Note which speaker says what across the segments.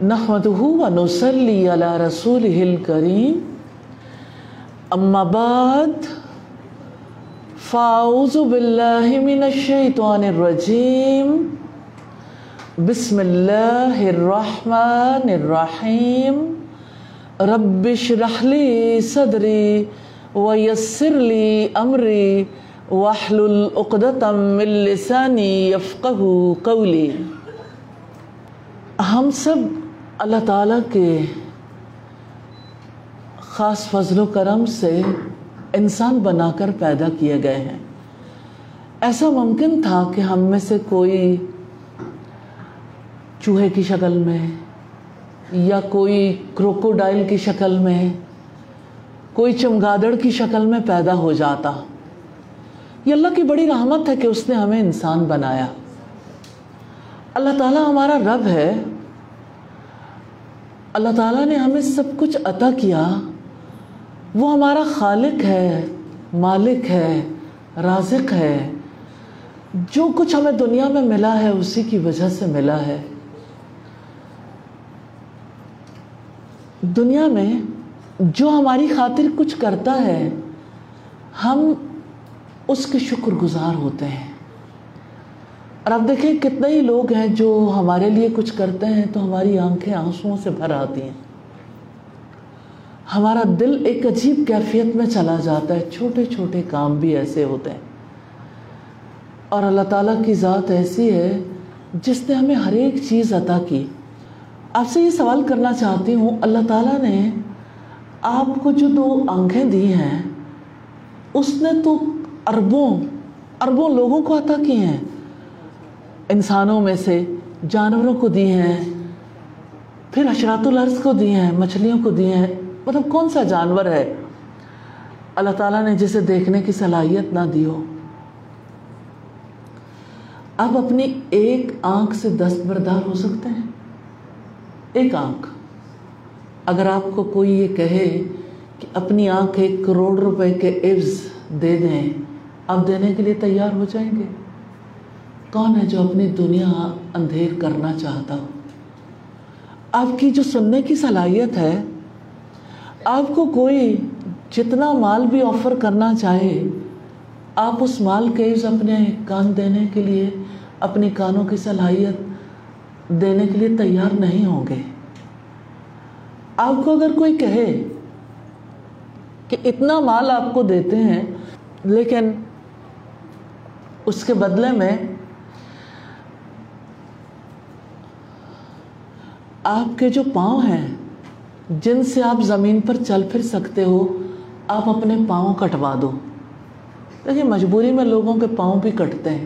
Speaker 1: نحمده ونصلي على رسوله الكريم. أما بعد فأعوذ بالله من الشيطان الرجيم. بسم الله الرحمن الرحيم. رب اشرح لي صدري ويسر لي أمري واحلل عقدة من لساني يفقه قولي. ہم سب اللہ تعالیٰ کے خاص فضل و کرم سے انسان بنا کر پیدا کیے گئے ہیں۔ ایسا ممکن تھا کہ ہم میں سے کوئی چوہے کی شکل میں یا کوئی کروکوڈائل کی شکل میں، کوئی چمگادڑ کی شکل میں پیدا ہو جاتا۔ یہ اللہ کی بڑی رحمت ہے کہ اس نے ہمیں انسان بنایا۔ اللہ تعالیٰ ہمارا رب ہے۔ اللہ تعالیٰ نے ہمیں سب کچھ عطا کیا۔ وہ ہمارا خالق ہے، مالک ہے، رازق ہے۔ جو کچھ ہمیں دنیا میں ملا ہے، اسی کی وجہ سے ملا ہے۔ دنیا میں جو ہماری خاطر کچھ کرتا ہے، ہم اس کے شکر گزار ہوتے ہیں۔ اور اب دیکھیں کتنے ہی لوگ ہیں جو ہمارے لیے کچھ کرتے ہیں تو ہماری آنکھیں آنسوؤں سے بھر آتی ہیں۔ ہمارا دل ایک عجیب کیفیت میں چلا جاتا ہے۔ چھوٹے چھوٹے کام بھی ایسے ہوتے ہیں۔ اور اللہ تعالیٰ کی ذات ایسی ہے جس نے ہمیں ہر ایک چیز عطا کی۔ آپ سے یہ سوال کرنا چاہتی ہوں، اللہ تعالیٰ نے آپ کو جو دو آنکھیں دی ہیں، اس نے تو اربوں اربوں لوگوں کو عطا کی ہیں۔ انسانوں میں سے جانوروں کو دی ہیں، پھر اشرات الارض کو دی ہیں، مچھلیوں کو دی ہیں۔ مطلب کون سا جانور ہے؟ اللہ تعالیٰ نے جسے دیکھنے کی صلاحیت نہ دی ہو۔ آپ اپنی ایک آنکھ سے دستبردار ہو سکتے ہیں۔ ایک آنکھ۔ اگر آپ کو کوئی یہ کہے کہ اپنی آنکھ ایک کروڑ روپے کے عوض دے دیں، آپ دینے کے لیے تیار ہو جائیں گے۔ کون ہے جو اپنی دنیا اندھیر کرنا چاہتا ہو آپ کی جو سننے کی صلاحیت ہے، آپ کو کوئی جتنا مال بھی آفر کرنا چاہے، آپ اس مال کے عوض اپنے کان دینے کے لیے، اپنی کانوں کی صلاحیت دینے کے لیے تیار نہیں ہوں گے۔ آپ کو اگر کوئی کہے کہ اتنا مال آپ کو دیتے ہیں، لیکن اس کے بدلے میں آپ کے جو پاؤں ہیں، جن سے آپ زمین پر چل پھر سکتے ہو، آپ اپنے پاؤں کٹوا دو۔ دیکھیں مجبوری میں لوگوں کے پاؤں بھی کٹتے ہیں،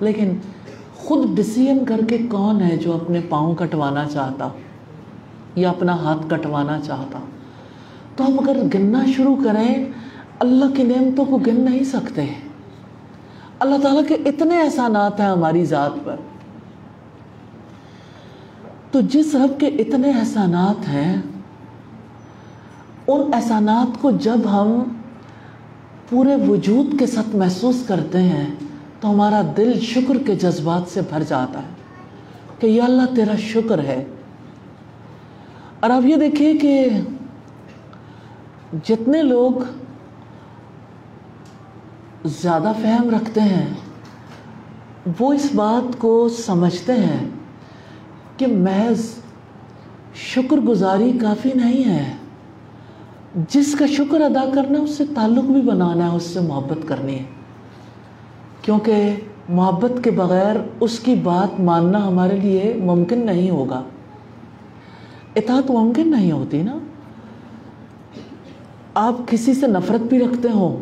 Speaker 1: لیکن خود ڈسیزن کر کے کون ہے جو اپنے پاؤں کٹوانا چاہتا یا اپنا ہاتھ کٹوانا چاہتا؟ تو ہم اگر گننا شروع کریں، اللہ کی نعمتوں کو گن نہیں سکتے۔ اللہ تعالیٰ کے اتنے احسانات ہیں ہماری ذات پر۔ تو جس رب کے اتنے احسانات ہیں، ان احسانات کو جب ہم پورے وجود کے ساتھ محسوس کرتے ہیں، تو ہمارا دل شکر کے جذبات سے بھر جاتا ہے کہ یا اللہ تیرا شکر ہے۔ اور آپ یہ دیکھیے کہ جتنے لوگ زیادہ فہم رکھتے ہیں، وہ اس بات کو سمجھتے ہیں کہ محض شکر گزاری کافی نہیں ہے۔ جس کا شکر ادا کرنا اس سے تعلق بھی بنانا ہے، اس سے محبت کرنی ہے۔ کیونکہ محبت کے بغیر اس کی بات ماننا ہمارے لیے ممکن نہیں ہوگا۔ اطاعت ممکن نہیں ہوتی نا۔ آپ کسی سے نفرت بھی رکھتے ہوں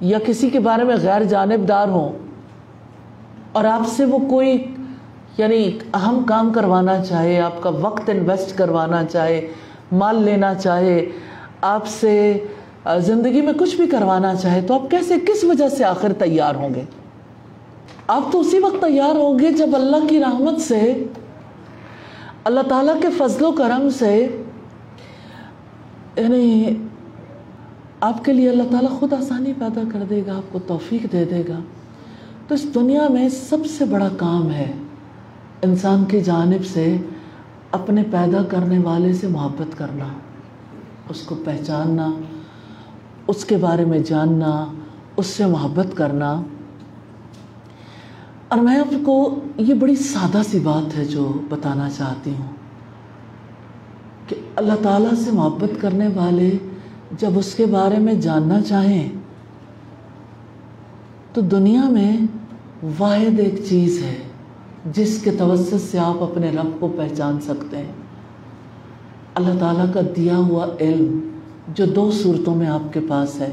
Speaker 1: یا کسی کے بارے میں غیر جانبدار ہوں اور آپ سے وہ کوئی یعنی اہم کام کروانا چاہے، آپ کا وقت انویسٹ کروانا چاہے، مال لینا چاہے، آپ سے زندگی میں کچھ بھی کروانا چاہے، تو آپ کیسے، کس وجہ سے آخر تیار ہوں گے؟ آپ تو اسی وقت تیار ہوں گے جب اللہ کی رحمت سے، اللہ تعالیٰ کے فضل و کرم سے یعنی آپ کے لیے اللہ تعالیٰ خود آسانی پیدا کر دے گا، آپ کو توفیق دے دے گا۔ تو اس دنیا میں سب سے بڑا کام ہے انسان کی جانب سے اپنے پیدا کرنے والے سے محبت کرنا، اس کو پہچاننا، اس کے بارے میں جاننا، اس سے محبت کرنا۔ اور میں آپ کو یہ بڑی سادہ سی بات ہے جو بتانا چاہتی ہوں کہ اللہ تعالیٰ سے محبت کرنے والے جب اس کے بارے میں جاننا چاہیں تو دنیا میں واحد ایک چیز ہے۔ جس کے توسط سے آپ اپنے رب کو پہچان سکتے ہیں۔ اللہ تعالیٰ کا دیا ہوا علم جو دو صورتوں میں آپ کے پاس ہے۔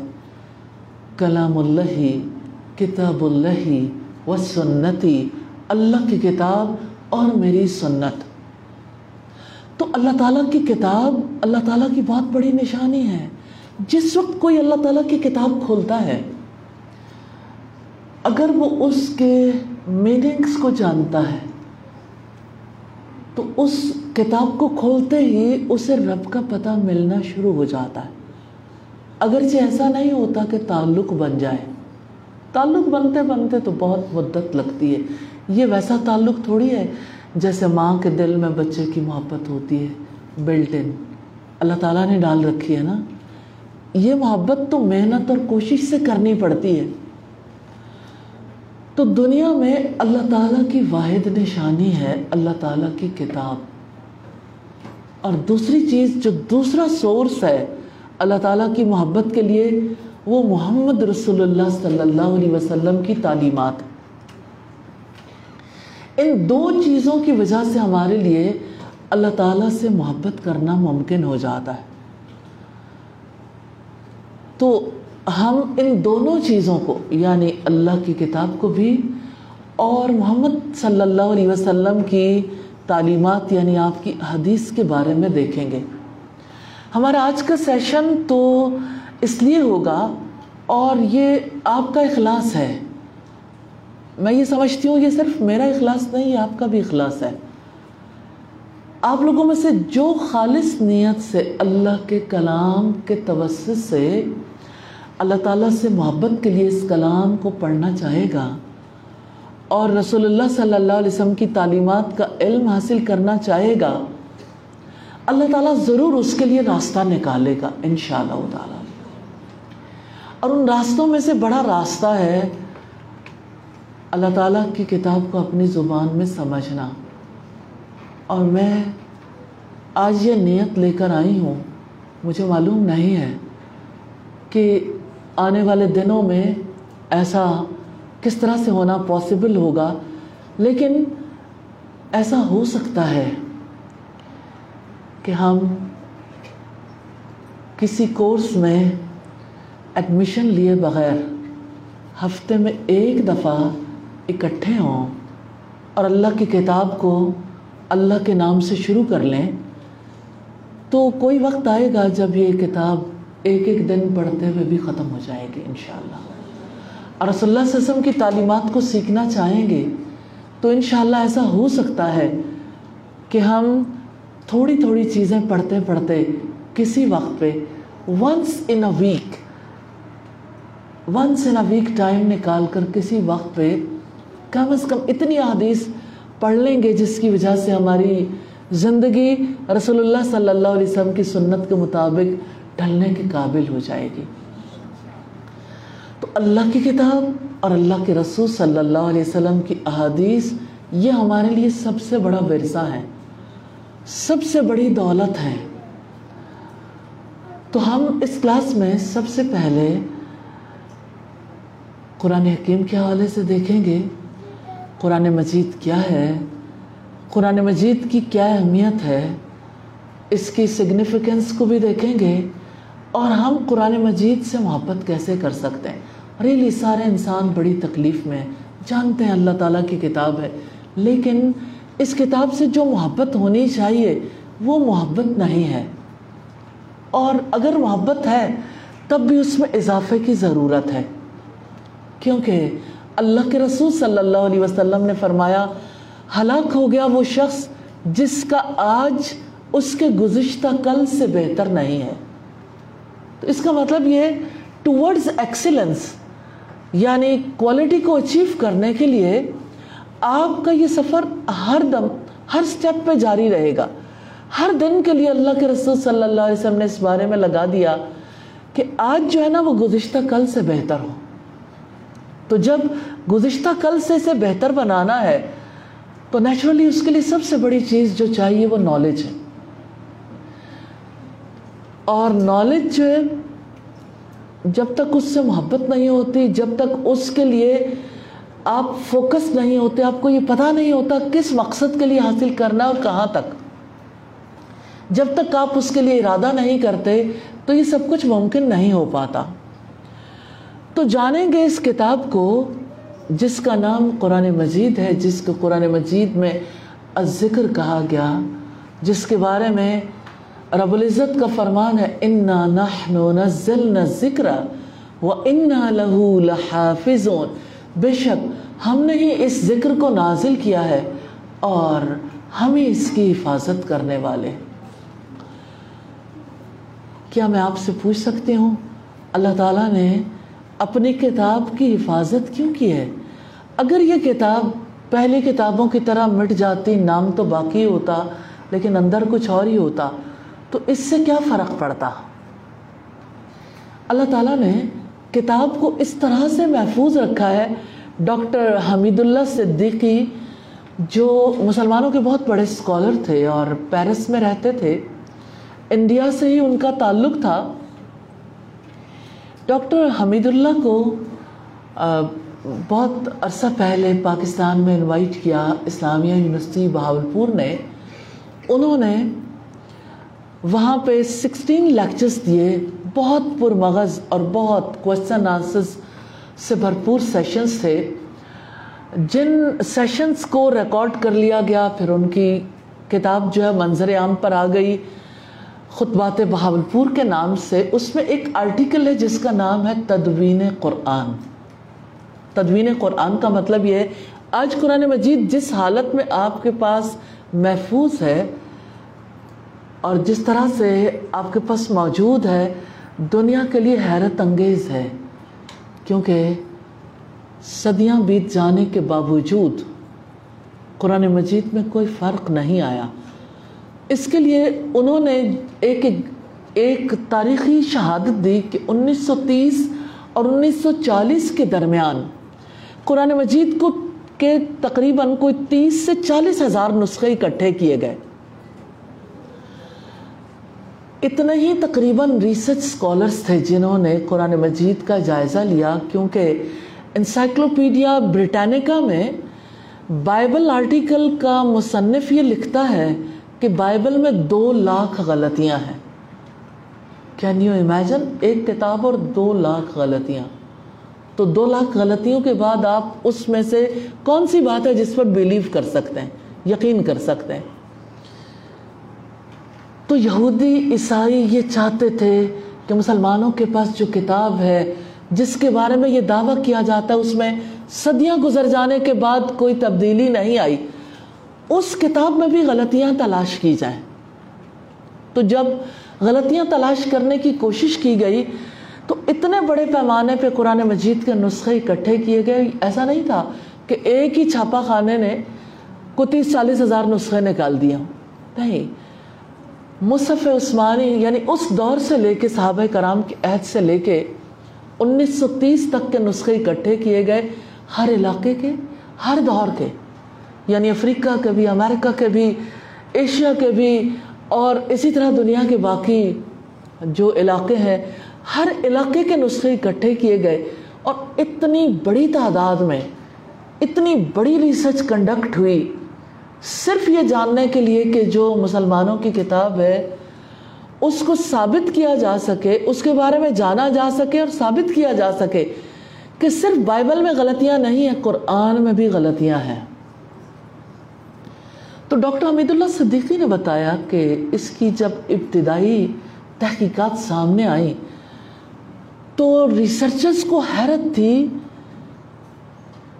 Speaker 1: کلام اللہ کتاب اللہ و سنتی، اللہ کی کتاب اور میری سنت۔ تو اللہ تعالیٰ کی کتاب، اللہ تعالیٰ کی بہت بڑی نشانی ہے۔ جس وقت کوئی اللہ تعالیٰ کی کتاب کھولتا ہے اگر وہ اس کے میننگز کو جانتا ہے، تو اس کتاب کو کھولتے ہی اسے رب کا پتہ ملنا شروع ہو جاتا ہے۔ اگرچہ ایسا نہیں ہوتا کہ تعلق بن جائے۔ تعلق بنتے بنتے تو بہت مدت لگتی ہے۔ یہ ویسا تعلق تھوڑی ہے جیسے ماں کے دل میں بچے کی محبت ہوتی ہے۔ بلٹ ان اللہ تعالیٰ نے ڈال رکھی ہے نا۔ یہ محبت تو محنت اور کوشش سے کرنی پڑتی ہے۔ تو دنیا میں اللہ تعالیٰ کی واحد نشانی ہے اللہ تعالیٰ کی کتاب۔ اور دوسری چیز جو دوسرا سورس ہے اللہ تعالیٰ کی محبت کے لیے، وہ محمد رسول اللہ صلی اللہ علیہ وسلم کی تعلیمات۔ ان دو چیزوں کی وجہ سے ہمارے لیے اللہ تعالیٰ سے محبت کرنا ممکن ہو جاتا ہے۔ تو ہم ان دونوں چیزوں کو یعنی اللہ کی کتاب کو بھی اور محمد صلی اللہ علیہ وسلم کی تعلیمات یعنی آپ کی حدیث کے بارے میں دیکھیں گے۔ ہمارا آج کا سیشن تو اس لیے ہوگا اور یہ آپ کا اخلاص ہے۔ میں یہ سمجھتی ہوں یہ صرف میرا اخلاص نہیں یہ آپ کا بھی اخلاص ہے۔ آپ لوگوں میں سے جو خالص نیت سے اللہ کے کلام کے توسط سے اللہ تعالیٰ سے محبت کے لیے اس کلام کو پڑھنا چاہے گا اور رسول اللہ صلی اللہ علیہ وسلم کی تعلیمات کا علم حاصل کرنا چاہے گا، اللہ تعالیٰ ضرور اس کے لیے راستہ نکالے گا، انشاءاللہ تعالیٰ۔ اور ان راستوں میں سے بڑا راستہ ہے اللہ تعالیٰ کی کتاب کو اپنی زبان میں سمجھنا۔ اور میں آج یہ نیت لے کر آئی ہوں، مجھے معلوم نہیں ہے کہ آنے والے دنوں میں ایسا کس طرح سے ہونا پاسبل ہوگا؟ لیکن ایسا ہو سکتا ہے کہ ہم کسی کورس میں ایڈمیشن لیے بغیر ہفتے میں ایک دفعہ اکٹھے ہوں اور اللہ کی کتاب کو اللہ کے نام سے شروع کر لیں، تو کوئی وقت آئے گا جب یہ کتاب ایک ایک دن پڑھتے ہوئے بھی ختم ہو جائے گی انشاءاللہ۔ اور رسول اللہ علیہ وسلم کی تعلیمات کو سیکھنا چاہیں گے تو انشاءاللہ ایسا ہو سکتا ہے کہ ہم تھوڑی تھوڑی چیزیں پڑھتے پڑھتے کسی وقت پہ once in a week once in a week time نکال کر کسی وقت پہ کم از کم اتنی حدیث پڑھ لیں گے جس کی وجہ سے ہماری زندگی رسول اللہ صلی اللہ علیہ وسلم کی سنت کے مطابق ڈھلنے کے قابل ہو جائے گی۔ تو اللہ کی کتاب اور اللہ کے رسول صلی اللہ علیہ وسلم کی احادیث یہ ہمارے لیے سب سے بڑا ورثہ ہے، سب سے بڑی دولت ہے۔ تو ہم اس کلاس میں سب سے پہلے قرآن حکیم کے حوالے سے دیکھیں گے، قرآن مجید کیا ہے۔ قرآن مجید کی کیا اہمیت ہے، اس کی سگنیفیکنس کو بھی دیکھیں گے۔ اور ہم قرآن مجید سے محبت کیسے کر سکتے ہیں؟ ریلی سارے انسان بڑی تکلیف میں جانتے ہیں اللہ تعالیٰ کی کتاب ہے۔ لیکن اس کتاب سے جو محبت ہونی چاہیے، وہ محبت نہیں ہے۔ اور اگر محبت ہے، تب بھی اس میں اضافے کی ضرورت ہے۔ کیونکہ اللہ کے رسول صلی اللہ علیہ وسلم نے فرمایا، ہلاک ہو گیا وہ شخص جس کا آج اس کے گزشتہ کل سے بہتر نہیں ہے۔ تو اس کا مطلب یہ ٹورڈز ایکسیلنس یعنی کوالٹی کو اچیو کرنے کے لیے آپ کا یہ سفر ہر دم، ہر سٹیپ پہ جاری رہے گا۔ ہر دن کے لیے اللہ کے رسول صلی اللہ علیہ وسلم نے اس بارے میں لگا دیا کہ آج جو ہے نا وہ گزشتہ کل سے بہتر ہو۔ تو جب گزشتہ کل سے اسے بہتر بنانا ہے، تو نیچرلی اس کے لیے سب سے بڑی چیز جو چاہیے وہ نالج ہے۔ اور نالج جو ہے، جب تک اس سے محبت نہیں ہوتی، جب تک اس کے لیے آپ فوکس نہیں ہوتے، آپ کو یہ پتہ نہیں ہوتا کس مقصد کے لیے حاصل کرنا اور کہاں تک۔ جب تک آپ اس کے لیے ارادہ نہیں کرتے، تو یہ سب کچھ ممکن نہیں ہو پاتا۔ تو جانیں گے اس کتاب کو، جس کا نام قرآن مجید ہے، جس کو قرآن مجید میں الذکر کہا گیا، جس کے بارے میں رب العزت کا فرمان ہے، انا نحن نزلنا الذکر و انا له لحافظون بے شک، ہم نے ہی اس ذکر کو نازل کیا ہے اور ہم ہی اس کی حفاظت کرنے والے کیا میں آپ سے پوچھ سکتی ہوں، اللہ تعالیٰ نے اپنی کتاب کی حفاظت کیوں کی ہے؟ اگر یہ کتاب پہلی کتابوں کی طرح مٹ جاتی، نام تو باقی ہوتا، لیکن اندر کچھ اور ہی ہوتا تو اس سے کیا فرق پڑتا؟ اللہ تعالیٰ نے کتاب کو اس طرح سے محفوظ رکھا ہے، ڈاکٹر حمید اللہ صدیقی، جو مسلمانوں کے بہت بڑے اسکالر تھے اور پیرس میں رہتے تھے، انڈیا سے ہی ان کا تعلق تھا۔ ڈاکٹر حمید اللہ کو بہت عرصہ پہلے پاکستان میں انوائٹ کیا اسلامیہ یونیورسٹی بہاولپور نے۔ انہوں نے وہاں پہ سکسٹین لیکچرز دیے، بہت پر مغز اور بہت کوشچن آنسرز سے بھرپور سیشنز تھے۔ جن سیشنز کو ریکارڈ کر لیا گیا، پھر ان کی کتاب جو ہے منظر عام پر آ گئی۔ خطبات بہاولپور کے نام سے، اس میں ایک آرٹیکل ہے جس کا نام ہے تدوین قرآن۔ تدوین قرآن کا مطلب یہ ہے، آج قرآن مجید جس حالت میں آپ کے پاس محفوظ ہے اور جس طرح سے آپ کے پاس موجود ہے، دنیا کے لیے حیرت انگیز ہے، کیونکہ صدیاں بیت جانے کے باوجود قرآن مجید میں کوئی فرق نہیں آیا۔ اس کے لیے انہوں نے ایک ایک تاریخی شہادت دی کہ انیس سو تیس اور انیس سو چالیس کے درمیان قرآن مجید کو کے تقریباً کوئی تیس سے چالیس ہزار نسخے اکٹھے کیے گئے۔ اتنے ہی تقریباً ریسرچ سکولرز تھے جنہوں نے قرآن مجید کا جائزہ لیا، کیونکہ انسائکلوپیڈیا بریٹانیکا میں بائبل آرٹیکل کا مصنف یہ لکھتا ہے کہ بائبل میں دو لاکھ غلطیاں ہیں۔ کین یو امیجن ایک کتاب اور دو لاکھ غلطیاں۔ تو دو لاکھ غلطیوں کے بعد آپ اس میں سے کون سی بات ہے جس پر بیلیو کر سکتے ہیں، یقین کر سکتے ہیں؟ تو یہودی عیسائی یہ چاہتے تھے کہ مسلمانوں کے پاس جو کتاب ہے، جس کے بارے میں یہ دعویٰ کیا جاتا ہے، اس میں صدیاں گزر جانے کے بعد کوئی تبدیلی نہیں آئی۔ اس کتاب میں بھی غلطیاں تلاش کی جائیں۔ تو جب غلطیاں تلاش کرنے کی کوشش کی گئی، تو اتنے بڑے پیمانے پہ قرآن مجید کے نسخے اکٹھے کیے گئے۔ ایسا نہیں تھا کہ ایک ہی چھاپا خانے نے کو تیس چالیس ہزار نسخے نکال دیا نہیں مصف عثمانی یعنی اس دور سے لے کے صحابہ کرام کے عہد سے لے کے انیس سو تیس تک کے نسخے اکٹھے کیے گئے ہر علاقے کے، ہر دور کے۔ یعنی افریقہ کے بھی، امریکہ کے بھی، ایشیا کے بھی، اور اسی طرح دنیا کے باقی جو علاقے ہیں، ہر علاقے کے نسخے اکٹھے کیے گئے۔ اور اتنی بڑی تعداد میں، اتنی بڑی ریسرچ کنڈکٹ ہوئی۔ صرف یہ جاننے کے لیے کہ جو مسلمانوں کی کتاب ہے، اس کو ثابت کیا جا سکے، اس کے بارے میں جانا جا سکے اور ثابت کیا جا سکے کہ صرف بائبل میں غلطیاں نہیں ہیں، قرآن میں بھی غلطیاں ہیں۔ تو ڈاکٹر حمید اللہ صدیقی نے بتایا کہ اس کی جب ابتدائی تحقیقات سامنے آئیں تو ریسرچرز کو حیرت تھی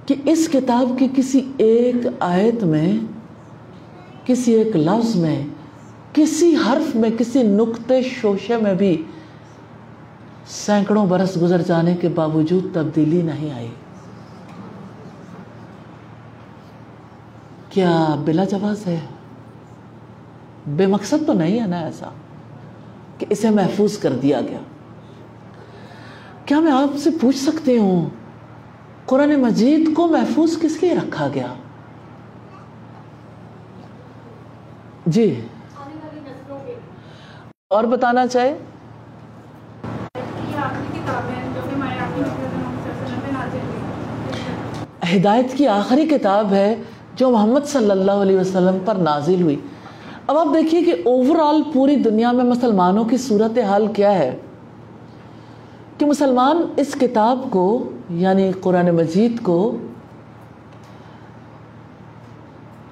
Speaker 1: کہ اس کتاب کی کسی ایک آیت میں کسی ایک لفظ میں، کسی حرف میں، کسی نقطے شوشے میں بھی سینکڑوں برس گزر جانے کے باوجود تبدیلی نہیں آئی۔ کیا بلا جواز ہے؟ بے مقصد تو نہیں ہے نا ایسا کہ اسے محفوظ کر دیا گیا۔ کیا میں آپ سے پوچھ سکتے ہوں، قرآن مجید کو محفوظ کس لیے رکھا گیا؟ جی۔ اور بتانا چاہے؟ ہدایت کی آخری کتاب ہے جو محمد صلی اللہ علیہ وسلم پر نازل ہوئی۔ اب آپ دیکھیے کہ اوورال پوری دنیا میں مسلمانوں کی صورت حال کیا ہے۔ کہ مسلمان اس کتاب کو یعنی قرآن مجید کو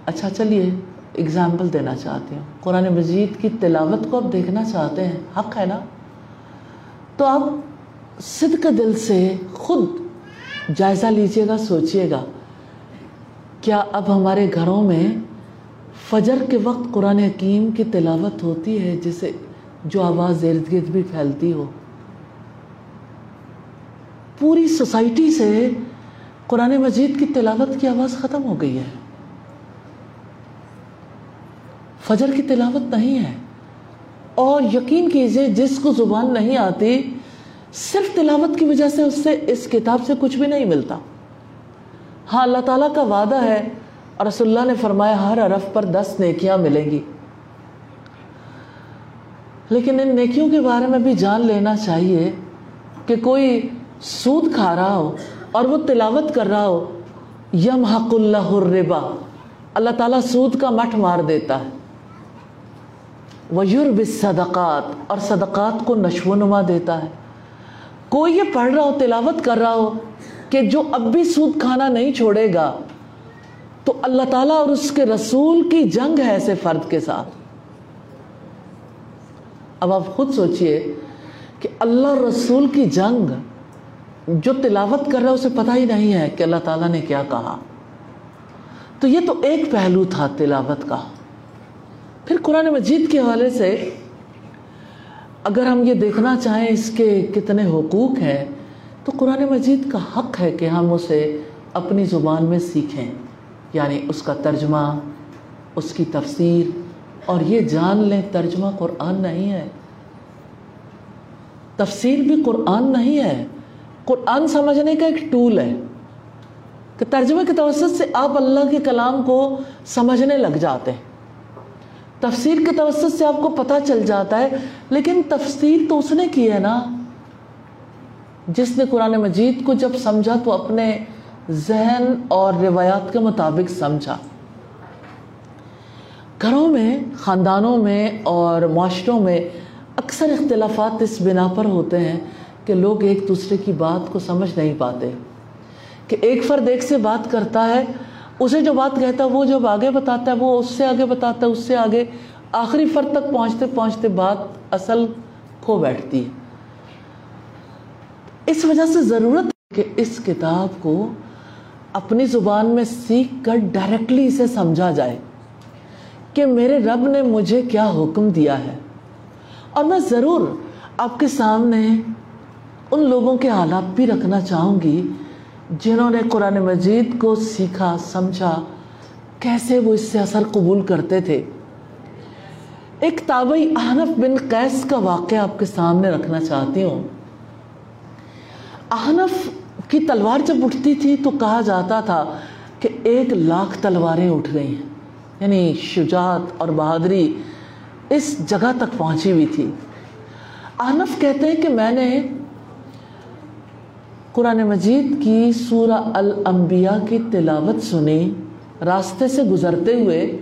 Speaker 1: اچھا چلیے۔ اگزامپل دینا چاہتی ہوں۔ قرآن مجید کی تلاوت کو آپ دیکھنا چاہتے ہیں، حق ہے نا؟ تو آپ صدق دل سے خود جائزہ لیجیے گا سوچئے گا، کیا اب ہمارے گھروں میں فجر کے وقت قرآن حکیم کی تلاوت ہوتی ہے، جسے جو آواز ارد گرد بھی پھیلتی ہو؟ پوری سوسائٹی سے قرآن مجید کی تلاوت کی آواز ختم ہو گئی ہے۔ فجر کی تلاوت نہیں ہے۔ اور یقین کیجیے، جس کو زبان نہیں آتی، صرف تلاوت کی وجہ سے اس سے اس کتاب سے کچھ بھی نہیں ملتا۔ ہاں اللہ تعالیٰ کا وعدہ ہے اور رسول اللہ نے فرمایا، ہر عرف پر دس نیکیاں ملیں گی۔ لیکن ان نیکیوں کے بارے میں بھی جان لینا چاہیے کہ کوئی سود کھا رہا ہو اور وہ تلاوت کر رہا ہو یم حق اللہ الربا۔ اللہ تعالیٰ سود کا مٹھ مار دیتا ہے۔ وَيُرْبِ الصَّدَقَاتِ، اور صدقات کو نشو و نما دیتا ہے۔ کوئی یہ پڑھ رہا ہو، تلاوت کر رہا ہو کہ جو اب بھی سود کھانا نہیں چھوڑے گا، تو اللہ تعالیٰ اور اس کے رسول کی جنگ ہے ایسے فرد کے ساتھ۔ اب آپ خود سوچئے کہ اللہ رسول کی جنگ، جو تلاوت کر رہا ہے، اسے پتہ ہی نہیں ہے کہ اللہ تعالیٰ نے کیا کہا۔ تو یہ تو ایک پہلو تھا تلاوت کا۔ پھر قرآن مجید کے حوالے سے اگر ہم یہ دیکھنا چاہیں اس کے کتنے حقوق ہیں، تو قرآن مجید کا حق ہے کہ ہم اسے اپنی زبان میں سیکھیں یعنی اس کا ترجمہ، اس کی تفسیر، اور یہ جان لیں ترجمہ قرآن نہیں ہے۔ تفسیر بھی قرآن نہیں ہے۔ قرآن سمجھنے کا ایک ٹول ہے کہ ترجمے کے توسط سے آپ اللہ کے کلام کو سمجھنے لگ جاتے ہیں۔ تفسیر کے توسط سے آپ کو پتہ چل جاتا ہے، لیکن تفسیر تو اس نے کی ہے نا۔ جس نے قرآن مجید کو جب سمجھا تو اپنے ذہن اور روایات کے مطابق سمجھا۔ گھروں میں، خاندانوں میں اور معاشروں میں اکثر اختلافات اس بنا پر ہوتے ہیں کہ لوگ ایک دوسرے کی بات کو سمجھ نہیں پاتے۔ کہ ایک فرد ایک سے بات کرتا ہے اسے جو بات کہتا ہے وہ جب آگے بتاتا ہے وہ اس سے آگے بتاتا ہے، اس سے آگے آخری فرد تک پہنچتے پہنچتے بات اصل کھو بیٹھتی ہے۔ اس وجہ سے ضرورت ہے کہ اس کتاب کو اپنی زبان میں سیکھ کر ڈائریکٹلی اسے سمجھا جائے کہ میرے رب نے مجھے کیا حکم دیا ہے۔ اور میں ضرور آپ کے سامنے ان لوگوں کے حالات بھی رکھنا چاہوں گی جنہوں نے قرآن مجید کو سیکھا، سمجھا، کیسے وہ اس سے اثر قبول کرتے تھے؟ ایک تابعی احنف بن قیس کا واقعہ آپ کے سامنے رکھنا چاہتی ہوں۔ احنف کی تلوار جب اٹھتی تھی تو کہا جاتا تھا کہ ایک لاکھ تلواریں اٹھ رہی ہیں۔ یعنی شجاعت اور بہادری اس جگہ تک پہنچی ہوئی تھی۔ احنف کہتے ہیں کہ میں نے قرآن مجید کی سورہ الانبیاء کی تلاوت سنی راستے سے گزرتے ہوئے،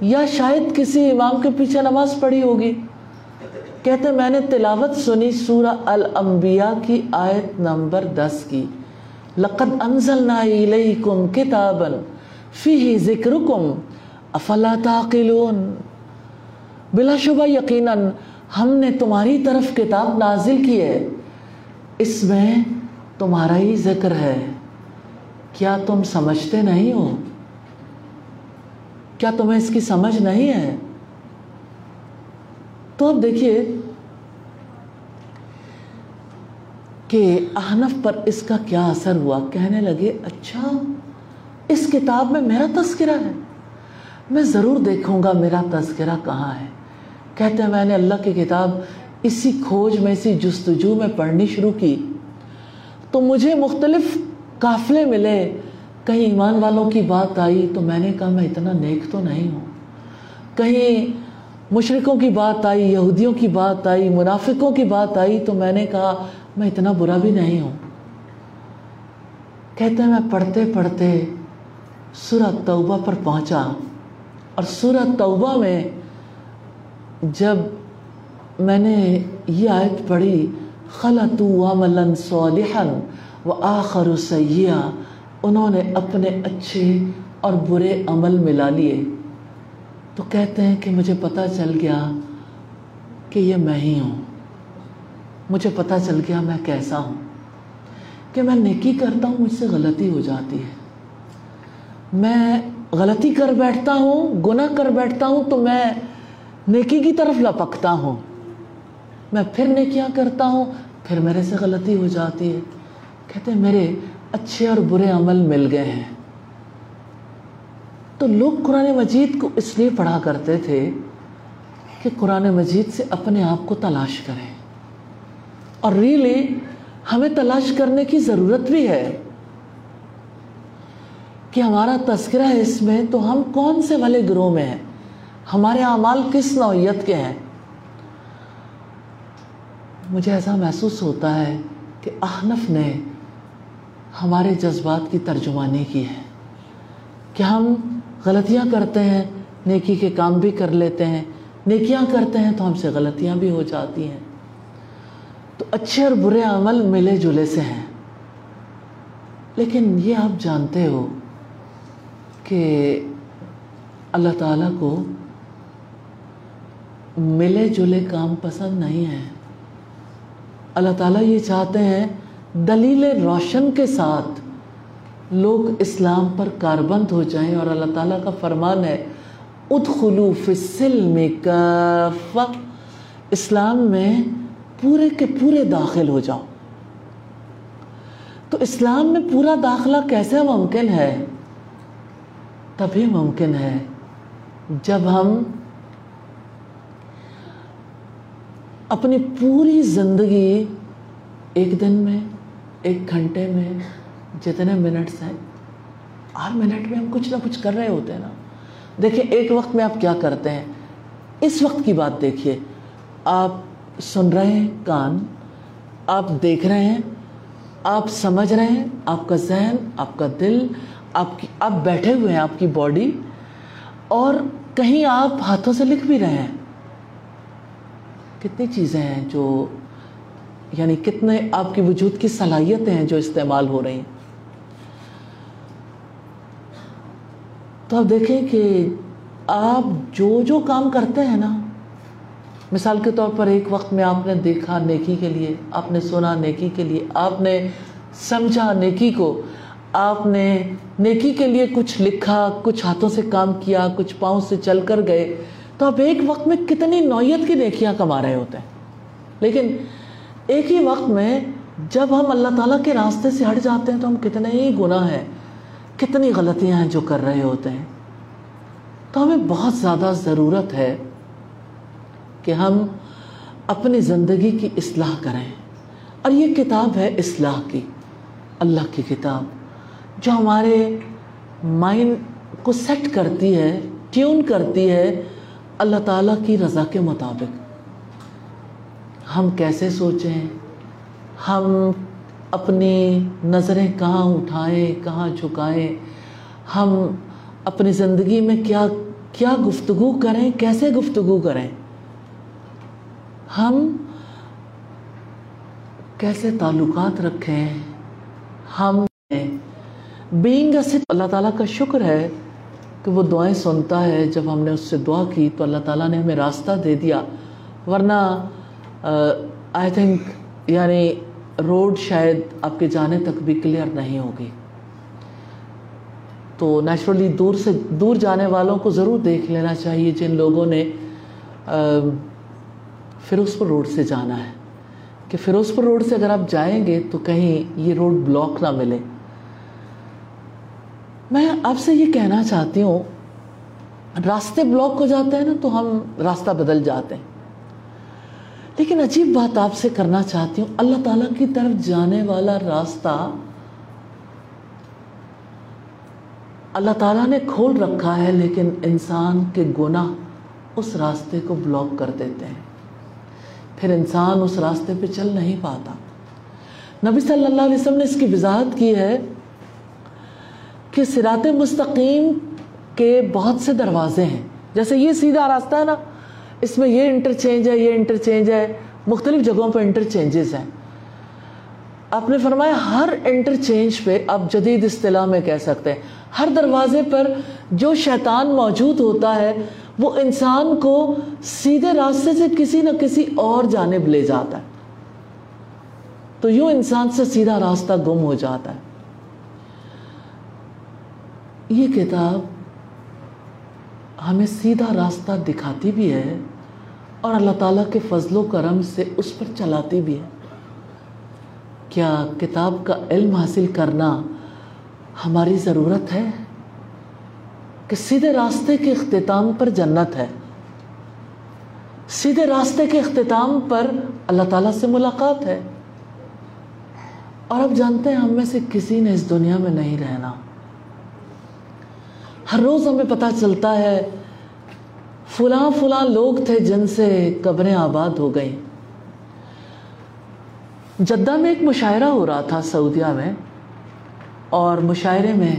Speaker 1: یا شاید کسی امام کے پیچھے نماز پڑھی ہوگی۔ کہتے میں نے تلاوت سنی سورہ الانبیاء کی آیت نمبر دس کی۔ لَقَدْ أَنزَلْنَا إِلَيْكُمْ كِتَابًا فِيهِ ذِكْرُكُمْ أَفَلَا تَعْقِلُونَ۔ بلا شبہ یقیناً، ہم نے تمہاری طرف کتاب نازل کی ہے۔ اس میں تمہارا ہی ذکر ہے۔ کیا تم سمجھتے نہیں ہو؟ کیا تمہیں اس کی سمجھ نہیں ہے؟ تو اب دیکھیے کہ احنف پر اس کا کیا اثر ہوا۔ کہنے لگے اچھا اس کتاب میں میرا تذکرہ ہے۔ میں ضرور دیکھوں گا میرا تذکرہ کہاں ہے۔ کہتے ہیں، میں نے اللہ کی کتاب اسی کھوج میں، اسی جستجو میں پڑھنی شروع کی۔ تو مجھے مختلف قافلے ملے۔ کہیں ایمان والوں کی بات آئی تو میں نے کہا، میں اتنا نیک تو نہیں ہوں۔ کہیں مشرقوں کی بات آئی، یہودیوں کی بات آئی، منافقوں کی بات آئی تو میں نے کہا، میں اتنا برا بھی نہیں ہوں۔ کہتے ہیں، میں پڑھتے پڑھتے سورہ توبہ پر پہنچا۔ اور سورہ توبہ میں جب میں نے یہ آیت پڑھی خلطو عملا صالحا و آخر سیئا، انہوں نے اپنے اچھے اور برے عمل ملا لیے۔ تو کہتے ہیں کہ مجھے پتہ چل گیا کہ یہ میں ہی ہوں۔ مجھے پتہ چل گیا میں کیسا ہوں۔ کہ میں نیکی کرتا ہوں، مجھ سے غلطی ہو جاتی ہے۔ میں غلطی کر بیٹھتا ہوں، گناہ کر بیٹھتا ہوں، تو میں نیکی کی طرف لپکتا ہوں۔ میں پھر نیکیاں کرتا ہوں، پھر میرے سے غلطی ہو جاتی ہے۔ کہتے ہیں، میرے اچھے اور برے عمل مل گئے ہیں۔ تو لوگ قرآن مجید کو اس لیے پڑھا کرتے تھے کہ قرآن مجید سے اپنے آپ کو تلاش کریں۔ اور ریلی ہمیں تلاش کرنے کی ضرورت بھی ہے کہ ہمارا تذکرہ ہے اس میں تو ہم کون سے والے گروہ میں ہیں؟ ہمارے اعمال کس نوعیت کے ہیں؟ مجھے ایسا محسوس ہوتا ہے کہ احنف نے ہمارے جذبات کی ترجمانی کی ہے۔ کہ ہم غلطیاں کرتے ہیں، نیکی کے کام بھی کر لیتے ہیں، نیکیاں کرتے ہیں تو ہم سے غلطیاں بھی ہو جاتی ہیں۔ تو اچھے اور برے عمل ملے جلے سے ہیں۔ لیکن یہ آپ جانتے ہو کہ اللہ تعالیٰ کو ملے جلے کام پسند نہیں ہے۔ اللہ تعالیٰ یہ چاہتے ہیں دلیل روشن کے ساتھ لوگ اسلام پر کاربند ہو جائیں اور اللہ تعالیٰ کا فرمان ہے، ادخلو فی السلم کافہ، اسلام میں پورے کے پورے داخل ہو جاؤ۔ تو اسلام میں پورا داخلہ کیسے ممکن ہے؟ تبھی ممکن ہے جب ہم اپنی پوری زندگی ایک دن میں، ایک گھنٹے میں، جتنے منٹس ہیں، ہر منٹ میں ہم کچھ نہ کچھ کر رہے ہوتے ہیں نا۔ دیکھیں، ایک وقت میں آپ کیا کرتے ہیں؟ اس وقت کی بات دیکھیے۔ آپ سن رہے ہیں کان، آپ دیکھ رہے ہیں، آپ سمجھ رہے ہیں، آپ کا ذہن، آپ کا دل، آپ کی، آپ بیٹھے ہوئے ہیں، آپ کی باڈی۔ اور کہیں آپ ہاتھوں سے لکھ بھی رہے ہیں۔ کتنی چیزیں ہیں جو یعنی کتنے آپ کی وجود کی صلاحیتیں ہیں جو استعمال ہو رہی ہیں؟ تو آپ دیکھیں کہ آپ جو جو کام کرتے ہیں نا، مثال کے طور پر ایک وقت میں آپ نے دیکھا نیکی کے لیے، آپ نے سنا نیکی کے لیے، آپ نے سمجھا نیکی کو، آپ نے نیکی کے لیے کچھ لکھا، کچھ ہاتھوں سے کام کیا، کچھ پاؤں سے چل کر گئے تو آپ ایک وقت میں کتنی نوعیت کی نیکیاں کما رہے ہوتے ہیں؟ لیکن ایک ہی وقت میں جب ہم اللہ تعالیٰ کے راستے سے ہٹ جاتے ہیں تو ہم کتنے ہی گناہ ہیں، کتنی غلطیاں ہیں جو کر رہے ہوتے ہیں۔ تو ہمیں بہت زیادہ ضرورت ہے کہ ہم اپنی زندگی کی اصلاح کریں۔ اور یہ کتاب ہے اصلاح کی، اللہ کی کتاب، جو ہمارے مائنڈ کو سیٹ کرتی ہے، ٹیون کرتی ہے اللہ تعالیٰ کی رضا کے مطابق۔ ہم کیسے سوچیں؟ ہم اپنی نظریں کہاں اٹھائیں، کہاں جھکائیں؟ ہم اپنی زندگی میں کیا کیا گفتگو کریں؟ کیسے گفتگو کریں؟ ہم کیسے تعلقات رکھیں؟ ہم بینگ اے اللہ تعالیٰ کا شکر ہے کہ وہ دعائیں سنتا ہے، جب ہم نے اس سے دعا کی تو اللہ تعالیٰ نے ہمیں راستہ دے دیا۔ ورنہ آئی تھنک یعنی روڈ شاید آپ کے جانے تک بھی کلیئر نہیں ہوگی۔ تو نیچرلی دور سے، دور جانے والوں کو ضرور دیکھ لینا چاہیے جن لوگوں نے فیروز پور روڈ سے جانا ہے۔ کہ فیروز پور روڈ سے اگر آپ جائیں گے تو کہیں یہ روڈ بلاک نہ ملے۔ میں آپ سے یہ کہنا چاہتی ہوں، راستے بلاک ہو جاتے ہیں نا تو ہم راستہ بدل جاتے ہیں۔ لیکن عجیب بات آپ سے کرنا چاہتی ہوں، اللہ تعالیٰ کی طرف جانے والا راستہ اللہ تعالیٰ نے کھول رکھا ہے، لیکن انسان کے گناہ اس راستے کو بلاک کر دیتے ہیں۔ پھر انسان اس راستے پہ چل نہیں پاتا۔ نبی صلی اللہ علیہ وسلم نے اس کی وضاحت کی ہے کہ سرات مستقیم کے بہت سے دروازے ہیں۔ جیسے یہ سیدھا راستہ ہے نا، اس میں یہ انٹرچینج ہے، یہ انٹرچینج ہے۔ مختلف جگہوں پہ انٹرچینجز ہیں۔ آپ نے فرمایا ہر انٹرچینج پہ آپ جدید اصطلاح میں کہہ سکتے ہیں۔ ہر دروازے پر جو شیطان موجود ہوتا ہے، وہ انسان کو سیدھے راستے سے کسی نہ کسی اور جانب لے جاتا ہے۔ تو یوں انسان سے سیدھا راستہ گم ہو جاتا ہے۔ یہ کتاب ہمیں سیدھا راستہ دکھاتی بھی ہے اور اللہ تعالیٰ کے فضل و کرم سے اس پر چلاتی بھی ہے۔ کیا کتاب کا علم حاصل کرنا ہماری ضرورت ہے؟ کہ سیدھے راستے کے اختتام پر جنت ہے۔ سیدھے راستے کے اختتام پر اللہ تعالیٰ سے ملاقات ہے۔ اور اب جانتے ہیں ہم میں سے کسی نے اس دنیا میں نہیں رہنا۔ ہر روز ہمیں پتہ چلتا ہے فلاں فلاں لوگ تھے جن سے قبریں آباد ہو گئیں۔ جدہ میں ایک مشاعرہ ہو رہا تھا سعودیہ میں اور مشاعرے میں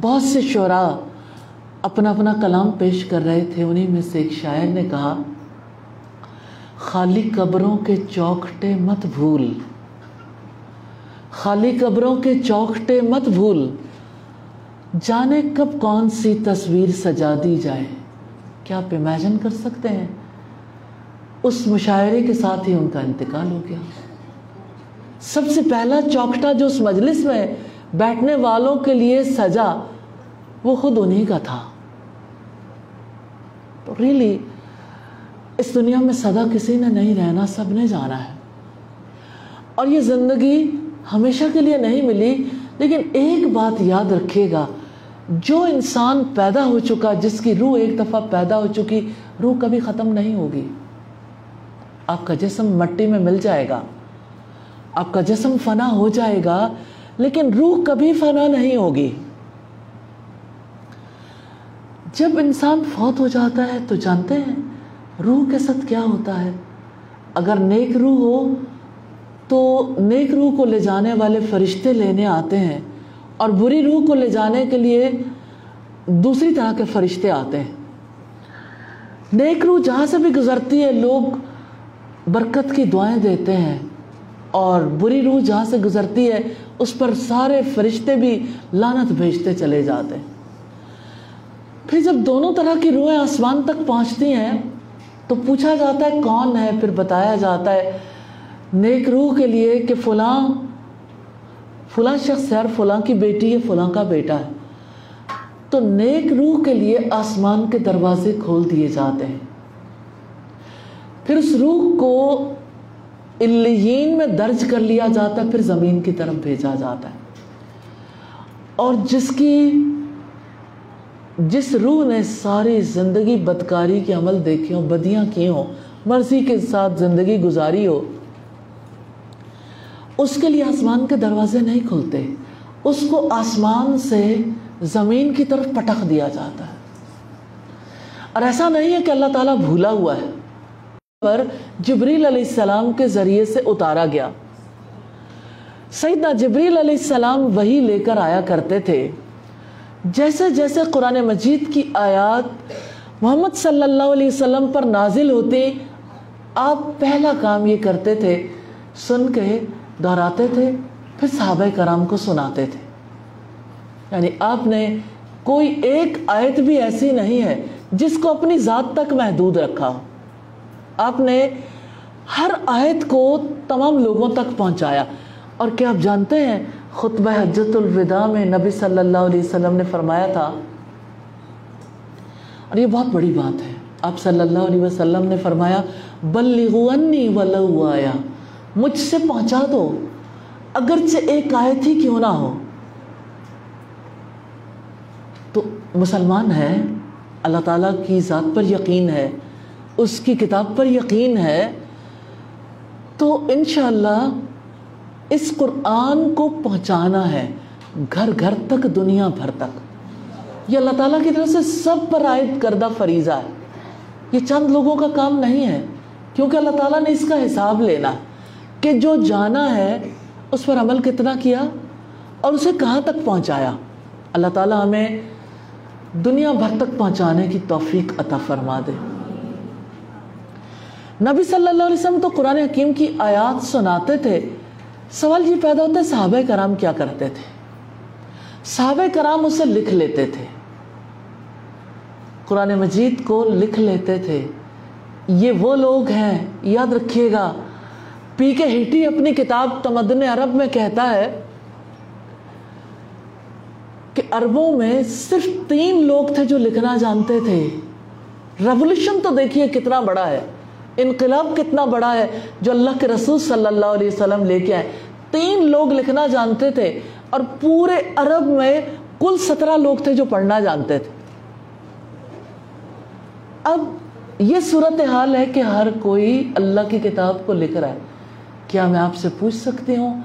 Speaker 1: بہت سے شعراء اپنا اپنا کلام پیش کر رہے تھے۔ انہی میں سے ایک شاعر نے کہا، خالی قبروں کے چوکٹے مت بھول۔ خالی قبروں کے چوکٹے مت بھول۔ جانے کب کون سی تصویر سجا دی جائے؟ کیا آپ امیجن کر سکتے ہیں؟ اس مشاعرے کے ساتھ ہی ان کا انتقال ہو گیا۔ سب سے پہلا چوکٹا جو اس مجلس میں بیٹھنے والوں کے لیے سجا، وہ خود انہی کا تھا۔ تو ریلی اس دنیا میں سدا کسی نے نہیں، رہنا سب نے جانا ہے۔ اور یہ زندگی ہمیشہ کے لیے نہیں ملی، لیکن ایک بات یاد رکھیے گا جو انسان پیدا ہو چکا، جس کی روح ایک دفعہ پیدا ہو چکی، روح کبھی ختم نہیں ہوگی۔ آپ کا جسم مٹی میں مل جائے گا۔ آپ کا جسم فنا ہو جائے گا، لیکن روح کبھی فنا نہیں ہوگی۔ جب انسان فوت ہو جاتا ہے تو جانتے ہیں روح کے ساتھ کیا ہوتا ہے۔ اگر نیک روح ہو تو نیک روح کو لے جانے والے فرشتے لینے آتے ہیں۔ اور بری روح کو لے جانے کے لیے دوسری طرح کے فرشتے آتے ہیں۔ نیک روح جہاں سے بھی گزرتی ہے، لوگ برکت کی دعائیں دیتے ہیں۔ اور بری روح جہاں سے گزرتی ہے، اس پر سارے فرشتے بھی لانت بھیجتے چلے جاتے ہیں۔ پھر جب دونوں طرح کی روحیں آسمان تک پہنچتی ہیں، تو پوچھا جاتا ہے کون ہے؟ پھر بتایا جاتا ہے، نیک روح کے لیے کہ فلاں فلاں شخص ہے اور فلاں کی بیٹی ہے، فلاں کا بیٹا ہے۔ تو نیک روح کے لیے آسمان کے دروازے کھول دیے جاتے ہیں۔ پھر اس روح کو میں درج کر لیا جاتا ہے، پھر زمین کی طرف بھیجا جاتا ہے۔ اور جس کی، جس روح نے ساری زندگی بدکاری کے عمل دیکھے ہوں، بدیاں کی ہوں، مرضی کے ساتھ زندگی گزاری ہو اس کے لیے آسمان کے دروازے نہیں کھلتے۔ اس کو آسمان سے زمین کی طرف پٹک دیا جاتا ہے۔ اور ایسا نہیں ہے کہ اللہ تعالیٰ بھولا ہوا ہے۔ پر جبریل علیہ السلام کے ذریعے سے اتارا گیا۔ سیدنا جبریل علیہ السلام وہی لے کر آیا کرتے تھے۔ جیسے جیسے قرآن مجید کی آیات محمد صلی اللہ علیہ وسلم پر نازل ہوتے، آپ پہلا کام یہ کرتے تھے، سن کے دہراتے تھے، پھر صحابہ کرام کو سناتے تھے۔ یعنی آپ نے کوئی ایک آیت بھی ایسی نہیں ہے جس کو اپنی ذات تک محدود رکھا ہو۔ آپ نے ہر آیت کو تمام لوگوں تک پہنچایا۔ اور کیا آپ جانتے ہیں، خطبہ حجت الوداع میں نبی صلی اللہ علیہ وسلم نے فرمایا تھا؟ اور یہ بہت بڑی بات ہے۔ آپ صلی اللہ علیہ وسلم نے فرمایا بلغونی ولو آیا۔ مجھ سے پہنچا دو۔ اگرچہ ایک آیت ہی کیوں نہ ہو۔ تو مسلمان ہے، اللہ تعالیٰ کی ذات پر یقین ہے، اس کی کتاب پر یقین ہے۔ تو انشاءاللہ اس قرآن کو پہنچانا ہے، گھر گھر تک، دنیا بھر تک۔ یہ اللہ تعالیٰ کی طرف سے سب پر عائد کردہ فریضہ ہے۔ یہ چند لوگوں کا کام نہیں ہے، کیونکہ اللہ تعالیٰ نے اس کا حساب لینا۔ ہے کہ جو جانا ہے، اس پر عمل کتنا کیا اور اسے کہاں تک پہنچایا۔ اللہ تعالیٰ ہمیں دنیا بھر تک پہنچانے کی توفیق عطا فرما دے۔ نبی صلی اللہ علیہ وسلم تو قرآن حکیم کی آیات سناتے تھے۔ سوال یہ پیدا ہوتا ہے، صحابہ کرام کیا کرتے تھے؟ صحابہ کرام اسے لکھ لیتے تھے۔ قرآن مجید کو لکھ لیتے تھے۔ یہ وہ لوگ ہیں، یاد رکھیے گا پی کے ہیٹی اپنی کتاب تمدن عرب میں کہتا ہے کہ عربوں میں صرف تین لوگ تھے جو لکھنا جانتے تھے۔ ریولیوشن تو دیکھیے کتنا بڑا ہے۔ انقلاب کتنا بڑا ہے جو اللہ کے رسول صلی اللہ علیہ وسلم لے کے آئے۔ تین لوگ لکھنا جانتے تھے اور پورے عرب میں کل سترہ لوگ تھے جو پڑھنا جانتے تھے۔ اب یہ صورتحال ہے کہ ہر کوئی اللہ کی کتاب کو لکھ رہا ہے۔ کیا میں آپ سے پوچھ سکتی ہوں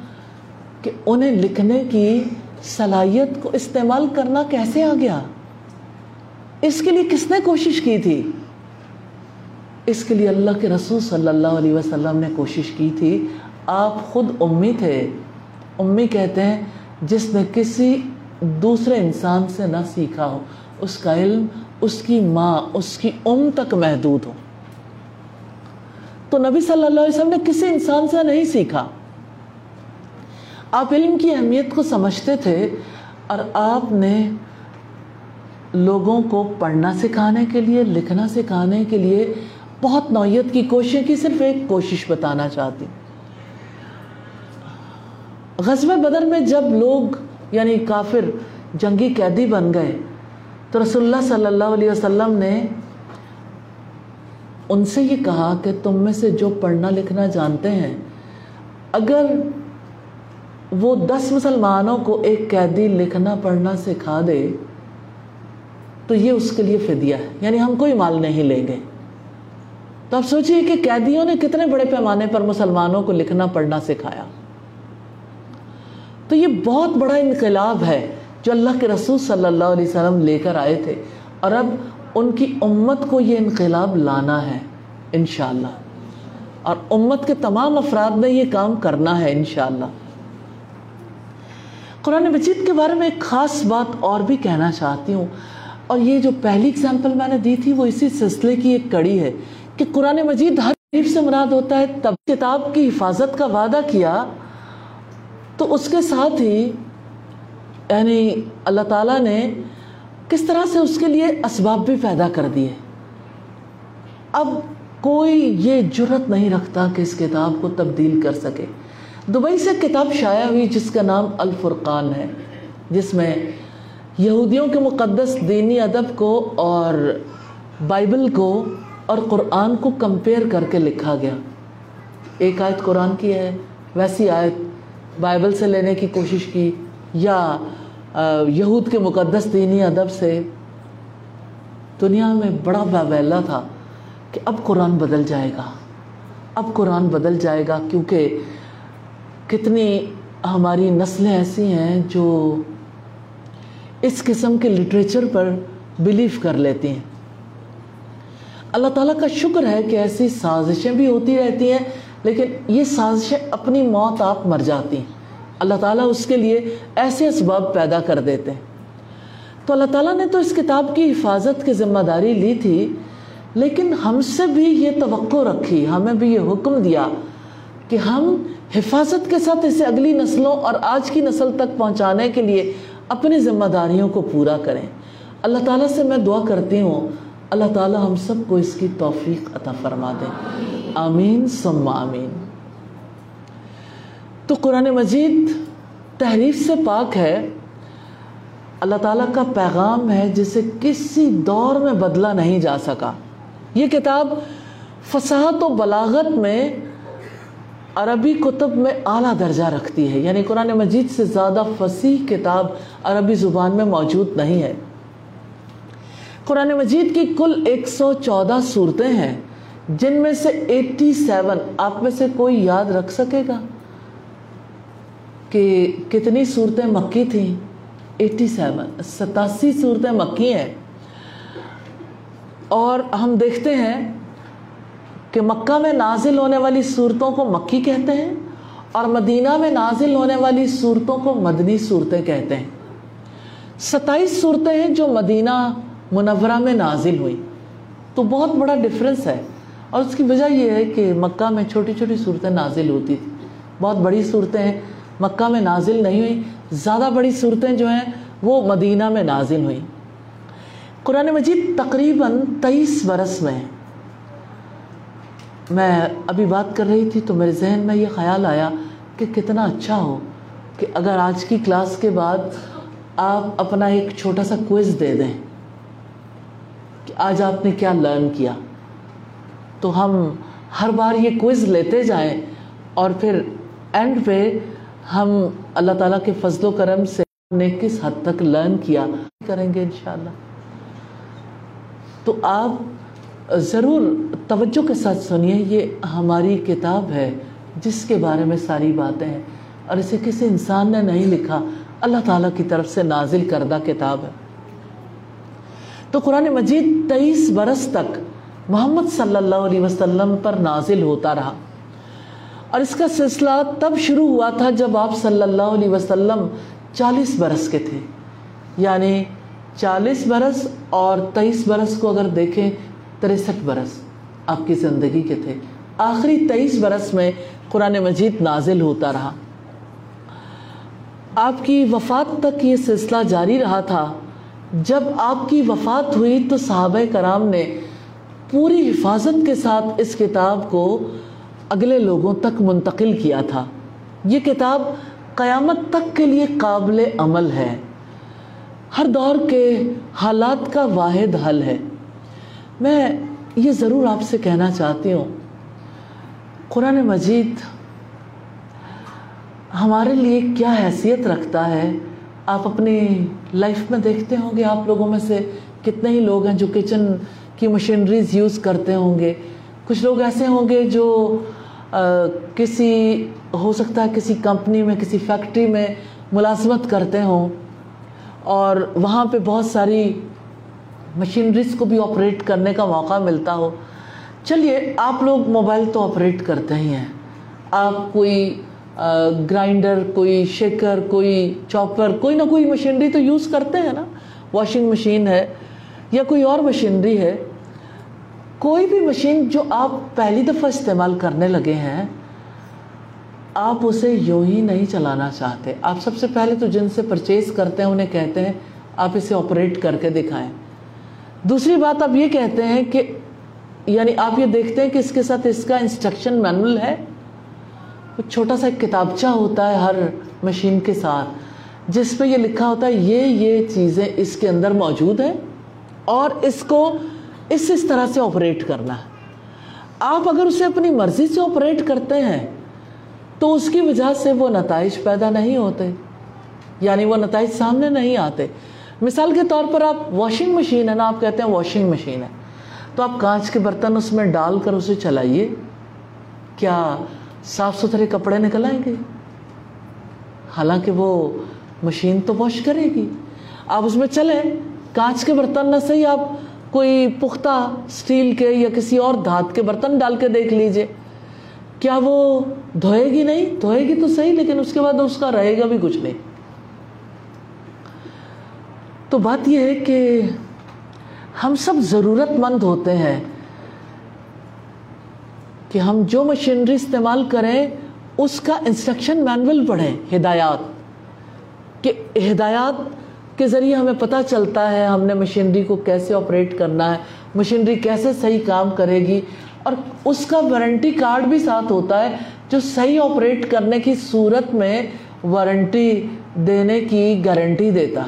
Speaker 1: کہ انہیں لکھنے کی صلاحیت کو استعمال کرنا کیسے آ گیا؟ اس کے لیے کس نے کوشش کی تھی؟ اس کے لیے اللہ کے رسول صلی اللہ علیہ وسلم نے کوشش کی تھی۔ آپ خود امی تھے۔ امی کہتے ہیں، جس نے کسی دوسرے انسان سے نہ سیکھا ہو، اس کا علم، اس کی ماں، اس کی ام تک محدود ہو۔ تو نبی صلی اللہ علیہ وسلم نے کسی انسان سے نہیں سیکھا۔ آپ علم کی اہمیت کو سمجھتے تھے اور آپ نے لوگوں کو پڑھنا سکھانے کے لیے، لکھنا سکھانے کے لیے بہت نوعیت کی کوششیں کی، صرف ایک کوشش بتانا چاہتی۔ غزب بدر میں جب لوگ یعنی کافر، جنگی قیدی بن گئے تو رسول اللہ صلی اللہ علیہ وسلم نے ان سے یہ کہا کہ تم میں سے جو پڑھنا لکھنا جانتے ہیں، اگر وہ دس مسلمانوں کو ایک قیدی لکھنا، پڑھنا سکھا دے، تو یہ اس کے لیے فدیہ ہے۔ یعنی ہم کوئی مال نہیں لیں گے۔ تو آپ سوچئے کہ قیدیوں نے کتنے بڑے پیمانے پر مسلمانوں کو لکھنا، پڑھنا سکھایا۔ تو یہ بہت بڑا انقلاب ہے جو اللہ کے رسول صلی اللہ علیہ وسلم لے کر آئے تھے۔ اور اب ان کی امت کو یہ انقلاب لانا ہے، انشاءاللہ۔ اور امت کے تمام افراد نے یہ کام کرنا ہے، انشاءاللہ۔ قرآن مجید کے بارے میں ایک خاص بات اور بھی کہنا چاہتی ہوں۔ اور یہ جو پہلی اگزامپل میں نے دی تھی، وہ اسی سلسلے کی ایک کڑی ہے کہ قرآن مجید ہر حریف سے مراد ہوتا ہے، تب کتاب کی حفاظت کا وعدہ کیا۔ تو اس کے ساتھ ہی یعنی اللہ تعالیٰ نے کس طرح سے اس کے لیے اسباب بھی پیدا کر دیے؟ اب کوئی یہ جرت نہیں رکھتا کہ اس کتاب کو تبدیل کر سکے۔ دبئی سے کتاب شائع ہوئی جس کا نام الفرقان ہے، جس میں یہودیوں کے مقدس دینی ادب کو اور بائبل کو اور قرآن کو کمپیئر کر کے لکھا گیا۔ ایک آیت قرآن کی ہے، ویسی آیت بائبل سے لینے کی کوشش کی، یا یہود کے مقدس دینی ادب سے دنیا میں بڑا باویلا تھا کہ اب قرآن بدل جائے گا۔ اب قرآن بدل جائے گا کیونکہ کتنی ہماری نسلیں ایسی ہیں جو اس قسم کے لٹریچر پر بلیف کر لیتی ہیں۔ اللہ تعالیٰ کا شکر ہے کہ ایسی سازشیں بھی ہوتی رہتی ہیں، لیکن یہ سازشیں اپنی موت آپ مر جاتی ہیں۔ اللہ تعالیٰ اس کے لیے ایسے اسباب پیدا کر دیتے ہیں۔ تو اللہ تعالیٰ نے تو اس کتاب کی حفاظت کی ذمہ داری لی تھی، لیکن ہم سے بھی یہ توقع رکھی، ہمیں بھی یہ حکم دیا کہ ہم حفاظت کے ساتھ اسے اگلی نسلوں اور آج کی نسل تک پہنچانے کے لیے اپنی ذمہ داریوں کو پورا کریں۔ اللہ تعالیٰ سے میں دعا کرتی ہوں، اللہ تعالیٰ ہم سب کو اس کی توفیق عطا فرما دیں آمین، ثم آمین۔ تو قرآن مجید تحریف سے پاک ہے۔ اللہ تعالیٰ کا پیغام ہے جسے کسی دور میں بدلا نہیں جا سکا۔ یہ کتاب فصاحت و بلاغت میں عربی کتب میں اعلیٰ درجہ رکھتی ہے۔ یعنی قرآن مجید سے زیادہ فصیح کتاب عربی زبان میں موجود نہیں ہے۔ قرآن مجید کی کل ایک سو چودہ صورتیں ہیں، جن میں سے ایٹی سیون آپ میں سے کوئی یاد رکھ سکے گا؟ کہ کتنی صورتیں مکی تھیں؟ ایٹی سیون، ستاسی صورتیں مکی ہیں۔ اور ہم دیکھتے ہیں کہ مکہ میں نازل ہونے والی صورتوں کو مکی کہتے ہیں اور مدینہ میں نازل ہونے والی صورتوں کو مدنی صورتیں کہتے ہیں۔ ستائیس صورتیں ہیں جو مدینہ منورہ میں نازل ہوئی۔ تو بہت بڑا ڈفرنس ہے۔ اور اس کی وجہ یہ ہے کہ مکہ میں چھوٹی چھوٹی صورتیں نازل ہوتی تھی بہت بڑی صورتیں ہیں۔ مکہ میں نازل نہیں ہوئی، زیادہ بڑی صورتیں جو ہیں وہ مدینہ میں نازل ہوئیں قرآن مجید تقریباً تیئیس برس میں میں ابھی بات کر رہی تھی تو میرے ذہن میں یہ خیال آیا کہ کتنا اچھا ہو کہ اگر آج کی کلاس کے بعد آپ اپنا ایک چھوٹا سا کوئز دے دیں کہ آج آپ نے کیا لرن کیا۔ تو ہم ہر بار یہ کوئز لیتے جائیں اور پھر اینڈ پہ ہم اللہ تعالیٰ کے فضل و کرم سے نے کس حد تک لرن کیا؟ کریں گے انشاءاللہ۔ تو آپ ضرور توجہ کے ساتھ سنیے، یہ ہماری کتاب ہے جس کے بارے میں ساری باتیں ہیں، اور اسے کسی انسان نے نہیں لکھا، اللہ تعالیٰ کی طرف سے نازل کردہ کتاب ہے۔ تو قرآن مجید تیئیس برس تک محمد صلی اللہ علیہ وسلم پر نازل ہوتا رہا۔ اور اس کا سلسلہ تب شروع ہوا تھا جب آپ صلی اللہ علیہ وسلم چالیس برس کے تھے۔ یعنی چالیس برس اور تیئیس برس کو اگر دیکھیں، تریسٹھ برس آپ کی زندگی کے تھے۔ آخری تیئیس برس میں قرآن مجید نازل ہوتا رہا۔ آپ کی وفات تک یہ سلسلہ جاری رہا تھا۔ جب آپ کی وفات ہوئی تو صحابہ کرام نے پوری حفاظت کے ساتھ اس کتاب کو اگلے لوگوں تک منتقل کیا تھا۔ یہ کتاب قیامت تک کے لیے قابل عمل ہے۔ ہر دور کے حالات کا واحد حل ہے۔ میں یہ ضرور آپ سے کہنا چاہتی ہوں۔ قرآن مجید ہمارے لیے کیا حیثیت رکھتا ہے؟ آپ اپنی لائف میں دیکھتے ہوں گے آپ لوگوں میں سے کتنے ہی لوگ ہیں جو کچن کی مشینریز یوز کرتے ہوں گے۔ کچھ لوگ ایسے ہوں گے جو کسی، ہو سکتا ہے کسی کمپنی میں، کسی فیکٹری میں ملازمت کرتے ہوں اور وہاں پہ بہت ساری مشینریز کو بھی آپریٹ کرنے کا موقع ملتا ہو۔ چلیے، آپ لوگ موبائل تو آپریٹ کرتے ہی ہیں۔ آپ کوئی گرائنڈر، کوئی شیکر، کوئی چاپر، کوئی نہ کوئی مشینری تو یوز کرتے ہیں نا۔ واشنگ مشین ہے یا کوئی اور مشینری ہے۔ کوئی بھی مشین جو آپ پہلی دفعہ استعمال کرنے لگے ہیں، آپ اسے یوں ہی نہیں چلانا چاہتے۔ آپ سب سے پہلے تو جن سے پرچیز کرتے ہیں، انہیں کہتے ہیں، آپ اسے آپریٹ کر کے دکھائیں۔ دوسری بات آپ یہ کہتے ہیں کہ یعنی آپ یہ دیکھتے ہیں کہ اس کے ساتھ اس کا انسٹرکشن مینول ہے۔ چھوٹا سا ایک کتابچہ ہوتا ہے ہر مشین کے ساتھ، جس پہ یہ لکھا ہوتا ہے، یہ یہ چیزیں اس کے اندر موجود ہیں اور اس کو اس اس طرح سے آپریٹ کرنا ہے۔ آپ اگر اسے اپنی مرضی سے آپریٹ کرتے ہیں، تو اس کی وجہ سے وہ نتائج پیدا نہیں ہوتے۔ یعنی وہ نتائج سامنے نہیں آتے۔ مثال کے طور پر آپ واشنگ مشین ہے نا، آپ کہتے ہیں واشنگ مشین ہے۔ تو آپ کانچ کے برتن اس میں ڈال کر اسے چلائیے۔ کیا صاف ستھرے کپڑے نکل آئیں گے؟ حالانکہ وہ مشین تو واش کرے گی۔ آپ اس میں چلیں، کانچ کے برتن نہ صحیح آپ کوئی پختہ سٹیل کے یا کسی اور دھات کے برتن ڈال کے دیکھ لیجیے۔ کیا وہ دھوئے گی نہیں؟ دھوئے گی تو صحیح، لیکن اس کے بعد اس کا رہے گا بھی کچھ نہیں۔ تو بات یہ ہے کہ ہم سب ضرورت مند ہوتے ہیں کہ ہم جو مشینری استعمال کریں، اس کا انسٹرکشن مینول پڑھیں، ہدایات۔ کہ ہدایات کے ذریعے ہمیں پتہ چلتا ہے ہم نے مشینری کو کیسے آپریٹ کرنا ہے، مشینری کیسے صحیح کام کرے گی، اور اس کا وارنٹی کارڈ بھی ساتھ ہوتا ہے جو صحیح آپریٹ کرنے کی صورت میں وارنٹی دینے کی گارنٹی دیتا۔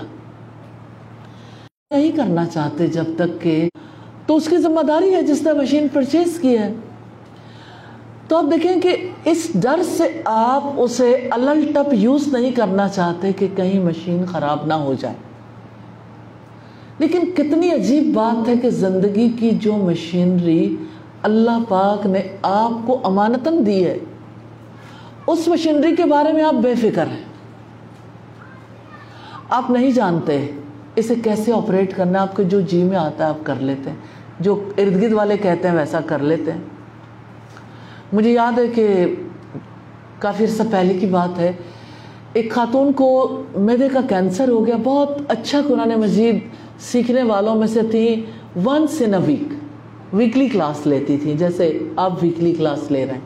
Speaker 1: نہیں کرنا چاہتے جب تک کہ تو اس کی ذمہ داری ہے جس نے مشین پرچیز کی ہے۔ تو آپ دیکھیں کہ اس ڈر سے آپ اسے الل ٹپ یوز نہیں کرنا چاہتے کہ کہیں مشین خراب نہ ہو جائے۔ لیکن کتنی عجیب بات ہے کہ زندگی کی جو مشینری اللہ پاک نے آپ کو امانتاً دی ہے، اس مشینری کے بارے میں آپ بے فکر ہیں۔ آپ نہیں جانتے اسے کیسے آپریٹ کرنا آپ کے جو جی میں آتا ہے آپ کر لیتے ہیں، جو ارد گرد والے کہتے ہیں ویسا کر لیتے ہیں۔ مجھے یاد ہے کہ کافی عرصہ پہلے کی بات ہے، ایک خاتون کو میدے کا کینسر ہو گیا، بہت اچھا قرآن مجید سیکھنے والوں میں سے تھی۔ Once in a week weekly class لیتی تھی، جیسے آپ ویکلی کلاس لے رہے ہیں۔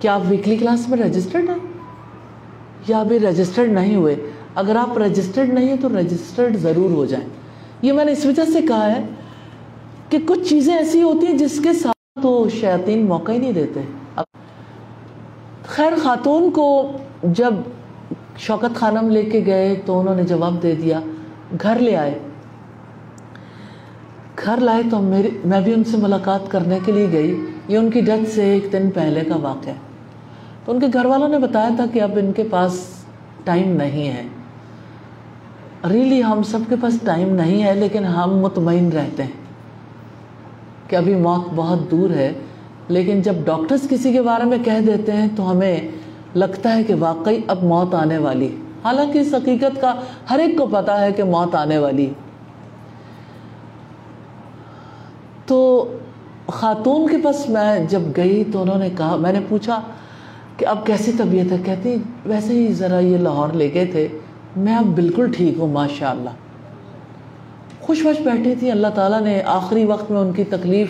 Speaker 1: کیا آپ ویکلی کلاس میں رجسٹرڈ ہیں؟ یا ابھی رجسٹرڈ نہیں ہوئے؟ اگر آپ رجسٹرڈ نہیں ہیں تو رجسٹرڈ ضرور ہو جائیں۔ یہ میں نے اس وجہ سے کہا ہے کہ کچھ چیزیں ایسی ہوتی ہیں جس کے ساتھ تو شیاطین موقع ہی نہیں دیتے۔ خیر خاتون کو جب شوکت خانم لے کے گئے تو انہوں نے جواب دے دیا، گھر لے آئے۔ گھر لائے تو میری میں بھی ان سے ملاقات کرنے کے لیے گئی۔ یہ ان کی ڈیتھ سے ایک دن پہلے کا واقعہ ہے۔ تو ان کے گھر والوں نے بتایا تھا کہ اب ان کے پاس ٹائم نہیں ہے۔ ریلی ہم سب کے پاس ٹائم نہیں ہے، لیکن ہم مطمئن رہتے ہیں۔ کہ ابھی موت بہت دور ہے، لیکن جب ڈاکٹرز کسی کے بارے میں کہہ دیتے ہیں تو ہمیں لگتا ہے کہ واقعی اب موت آنے والی۔ حالانکہ اس حقیقت کا ہر ایک کو پتا ہے کہ موت آنے والی۔ تو خاتون کے پاس میں جب گئی تو انہوں نے کہا، میں نے پوچھا کہ اب کیسی طبیعت ہے؟ کہتی، ویسے ہی ذرا یہ لاہور لے گئے تھے، میں اب بالکل ٹھیک ہوں ماشاء اللہ خوش وش بیٹھی تھی اللہ تعالیٰ نے آخری وقت میں ان کی تکلیف،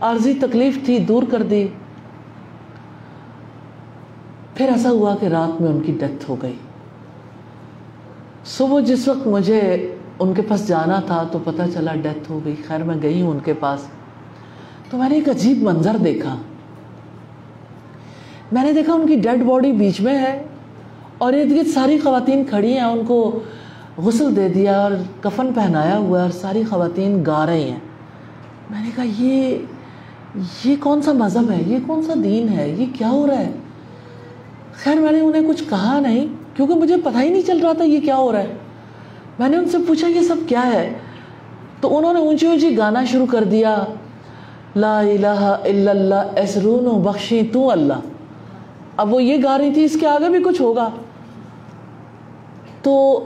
Speaker 1: عارضی تکلیف تھی، دور کر دی۔ پھر ایسا ہوا کہ رات میں ان کی ڈیتھ ہو گئی۔ صبح جس وقت مجھے ان کے پاس جانا تھا تو پتہ چلا ڈیتھ ہو گئی۔ خیر، میں گئی ہوں ان کے پاس۔ تو میں نے ایک عجیب منظر دیکھا۔ میں نے دیکھا ان کی ڈیڈ باڈی بیچ میں ہے اور ارد گرد ساری خواتین کھڑی ہیں۔ ان کو غسل دے دیا اور کفن پہنایا ہوا ہے اور ساری خواتین گا رہی ہیں۔ میں نے کہا، یہ یہ کون سا مذہب ہے؟ یہ کون سا دین ہے؟ یہ کیا ہو رہا ہے؟ خیر، میں نے انہیں کچھ کہا نہیں، کیونکہ مجھے پتہ ہی نہیں چل رہا تھا یہ کیا ہو رہا ہے۔ میں نے ان سے پوچھا، یہ سب کیا ہے؟ تو انہوں نے اونچی اونچی گانا شروع کر دیا۔ لا الہ الا اللہ اسرون و بخشی تو اللہ۔ اب وہ یہ گا رہی تھی، اس کے آگے بھی کچھ ہوگا۔ تو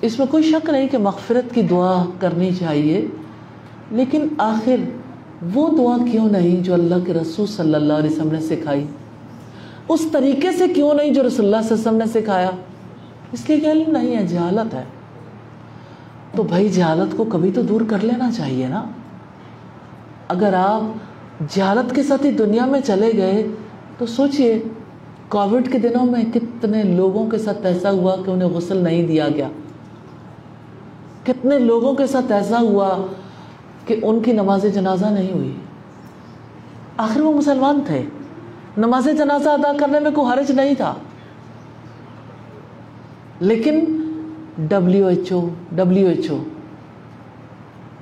Speaker 1: اس میں کوئی شک نہیں کہ مغفرت کی دعا کرنی چاہیے، لیکن آخر وہ دعا کیوں نہیں جو اللہ کے رسول صلی اللہ علیہ وسلم نے سکھائی؟ اس طریقے سے کیوں نہیں جو رسول اللہ صلی اللہ علیہ وسلم نے سکھایا؟ اس لیے کہ علم نہیں ہے، جہالت ہے۔ تو بھائی، جہالت کو کبھی تو دور کر لینا چاہیے نا۔ اگر آپ جہالت کے ساتھ ہی دنیا میں چلے گئے، تو سوچئے کووڈ کے دنوں میں کتنے لوگوں کے ساتھ ایسا ہوا کہ انہیں غسل نہیں دیا گیا۔ کتنے لوگوں کے ساتھ ایسا ہوا کہ ان کی نماز جنازہ نہیں ہوئی؟ آخر وہ مسلمان تھے۔ نماز جنازہ ادا کرنے میں کوئی حرج نہیں تھا۔ لیکن W H O W H O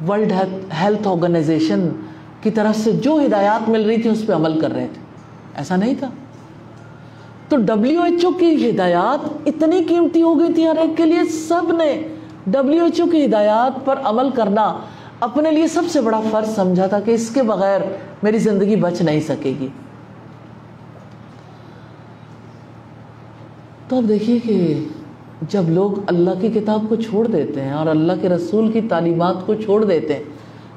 Speaker 1: World Health Organization کی طرف سے جو ہدایات مل رہی تھی اس پہ عمل کر رہے تھے۔ ایسا نہیں تھا۔ تو ڈبلیو ایچ او کی ہدایات اتنی قیمتی ہو گئی تھی ہر ایک کے لیے، سب نے ڈبلیو ایچ او کی ہدایات پر عمل کرنا اپنے لیے سب سے بڑا فرض سمجھا تھا کہ اس کے بغیر میری زندگی بچ نہیں سکے گی۔ تو اب دیکھیے کہ جب لوگ اللہ کی کتاب کو چھوڑ دیتے ہیں اور اللہ کے رسول کی تعلیمات کو چھوڑ دیتے ہیں،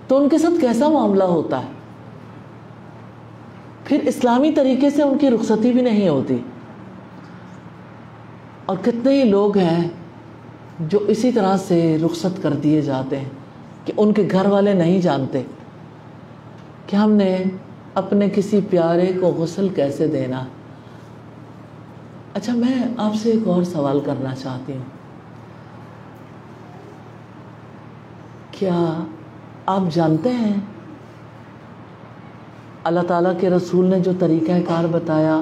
Speaker 1: تو ان کے ساتھ کیسا معاملہ ہوتا ہے؟ پھر اسلامی طریقے سے ان کی رخصتی بھی نہیں ہوتی۔ اور کتنے ہی لوگ ہیں جو اسی طرح سے رخصت کر دیے جاتے ہیں کہ ان کے گھر والے نہیں جانتے، کہ ہم نے اپنے کسی پیارے کو غسل کیسے دینا؟ اچھا میں آپ سے ایک اور سوال کرنا چاہتی ہوں۔ کیا آپ جانتے ہیں؟ اللہ تعالیٰ کے رسول نے جو طریقہ کار بتایا،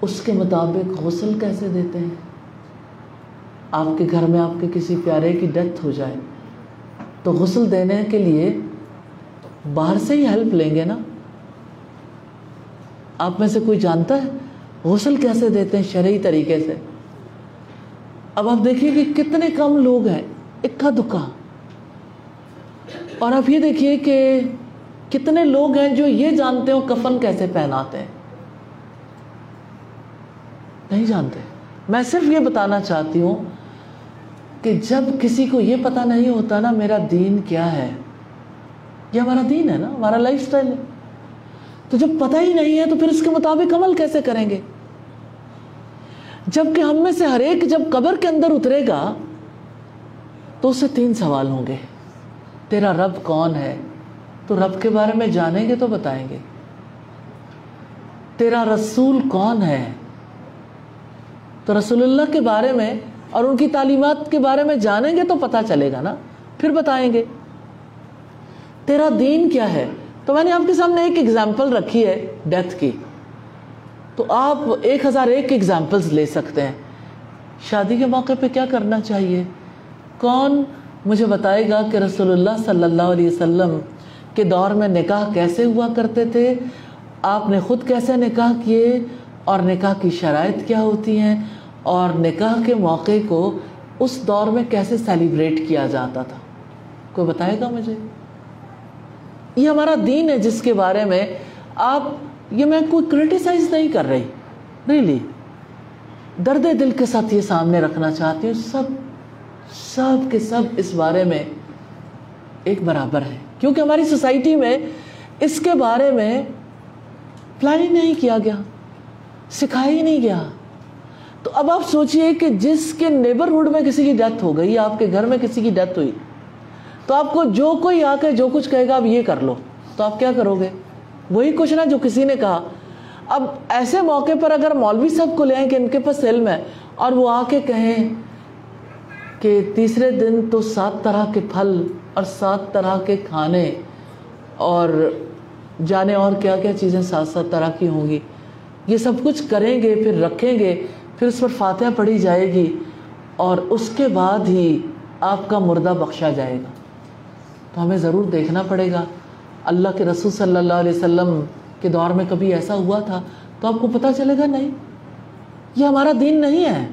Speaker 1: اس کے مطابق غسل کیسے دیتے ہیں؟ آپ کے گھر میں آپ کے کسی پیارے کی ڈیتھ ہو جائے، تو غسل دینے کے لیے باہر سے ہی ہیلپ لیں گے نا؟ آپ میں سے کوئی جانتا ہے غسل کیسے دیتے ہیں شرعی طریقے سے؟ اب آپ دیکھیے کہ کتنے کم لوگ ہیں اکا دکا۔ اور آپ یہ دیکھیے کہ کتنے لوگ ہیں جو یہ جانتے ہو کفن کیسے پہناتے ہیں۔ نہیں جانتے۔ میں صرف یہ بتانا چاہتی ہوں کہ جب کسی کو یہ پتا نہیں ہوتا نا میرا دین کیا ہے، یہ ہمارا دین ہے نا، ہمارا لائف سٹائل ہے۔ تو جب پتہ ہی نہیں ہے تو پھر اس کے مطابق عمل کیسے کریں گے؟ جبکہ ہم میں سے ہر ایک جب قبر کے اندر اترے گا تو اس سے تین سوال ہوں گے۔ تیرا رب کون ہے؟ تو رب کے بارے میں جانیں گے تو بتائیں گے۔ تیرا رسول کون ہے؟ تو رسول اللہ کے بارے میں اور ان کی تعلیمات کے بارے میں جانیں گے تو پتا چلے گا نا۔ پھر بتائیں گے۔ تیرا دین کیا ہے؟ تو میں نے آپ کے سامنے ایک ایگزامپل رکھی ہے ڈیتھ کی۔ تو آپ ایک ہزار ایک ایگزامپلز لے سکتے ہیں۔ شادی کے موقع پہ کیا کرنا چاہیے؟ کون مجھے بتائے گا کہ رسول اللہ صلی اللہ علیہ وسلم کے دور میں نکاح کیسے ہوا کرتے تھے؟ آپ نے خود کیسے نکاح کیے؟ اور نکاح کی شرائط کیا ہوتی ہیں؟ اور نکاح کے موقع کو اس دور میں کیسے سیلیبریٹ کیا جاتا تھا؟ کوئی بتائے گا مجھے؟ یہ ہمارا دین ہے جس کے بارے میں آپ، یہ میں کوئی کرٹیسائز نہیں کر رہی۔ ریلی درد دل کے ساتھ یہ سامنے رکھنا چاہتی ہوں۔ سب سب کے سب اس بارے میں ایک برابر ہے کیونکہ ہماری سوسائٹی میں اس کے بارے میں پلاننگ نہیں کیا گیا سکھایا ہی نہیں گیا۔ تو اب آپ سوچئے کہ جس کے نیبرہڈ میں کسی کی ڈیتھ ہو گئی، آپ کے گھر میں کسی کی ڈیتھ ہوئی، تو آپ کو جو کوئی آ کے جو کچھ کہے گا اب یہ کر لو۔ تو آپ کیا کرو گے؟ وہی کچھ نہ جو کسی نے کہا۔ اب ایسے موقع پر اگر مولوی صاحب کو لے آئیں کہ ان کے پاس علم ہے اور وہ آ کے کہیں کہ تیسرے دن تو سات طرح کے پھل اور سات طرح کے کھانے اور جانے اور کیا کیا چیزیں سات سات طرح کی ہوں گی۔ یہ سب کچھ کریں گے، پھر رکھیں گے۔ پھر اس پر فاتحہ پڑھی جائے گی اور اس کے بعد ہی آپ کا مردہ بخشا جائے گا۔ تو ہمیں ضرور دیکھنا پڑے گا۔ اللہ کے رسول صلی اللہ علیہ وسلم کے دور میں کبھی ایسا ہوا تھا؟ تو آپ کو پتہ چلے گا نہیں۔ یہ ہمارا دین نہیں ہے۔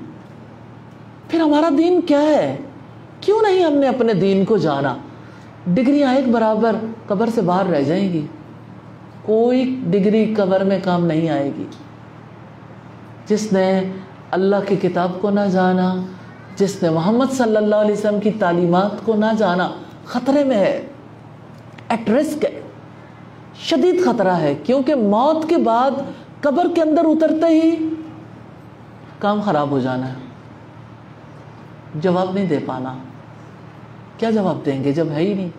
Speaker 1: پھر ہمارا دین کیا ہے؟ کیوں نہیں ہم نے اپنے دین کو جانا؟ ڈگریاں ایک برابر قبر سے باہر رہ جائیں گی۔ کوئی ڈگری قبر میں کام نہیں آئے گی۔ جس نے اللہ کی کتاب کو نہ جانا، جس نے محمد صلی اللہ علیہ وسلم کی تعلیمات کو نہ جانا خطرے میں ہے ایٹ رسک ہے۔ شدید خطرہ ہے، کیونکہ موت کے بعد قبر کے اندر اترتے ہی کام خراب ہو جانا ہے۔ جواب نہیں دے پانا۔ کیا جواب دیں گے جب ہے ہی نہیں؟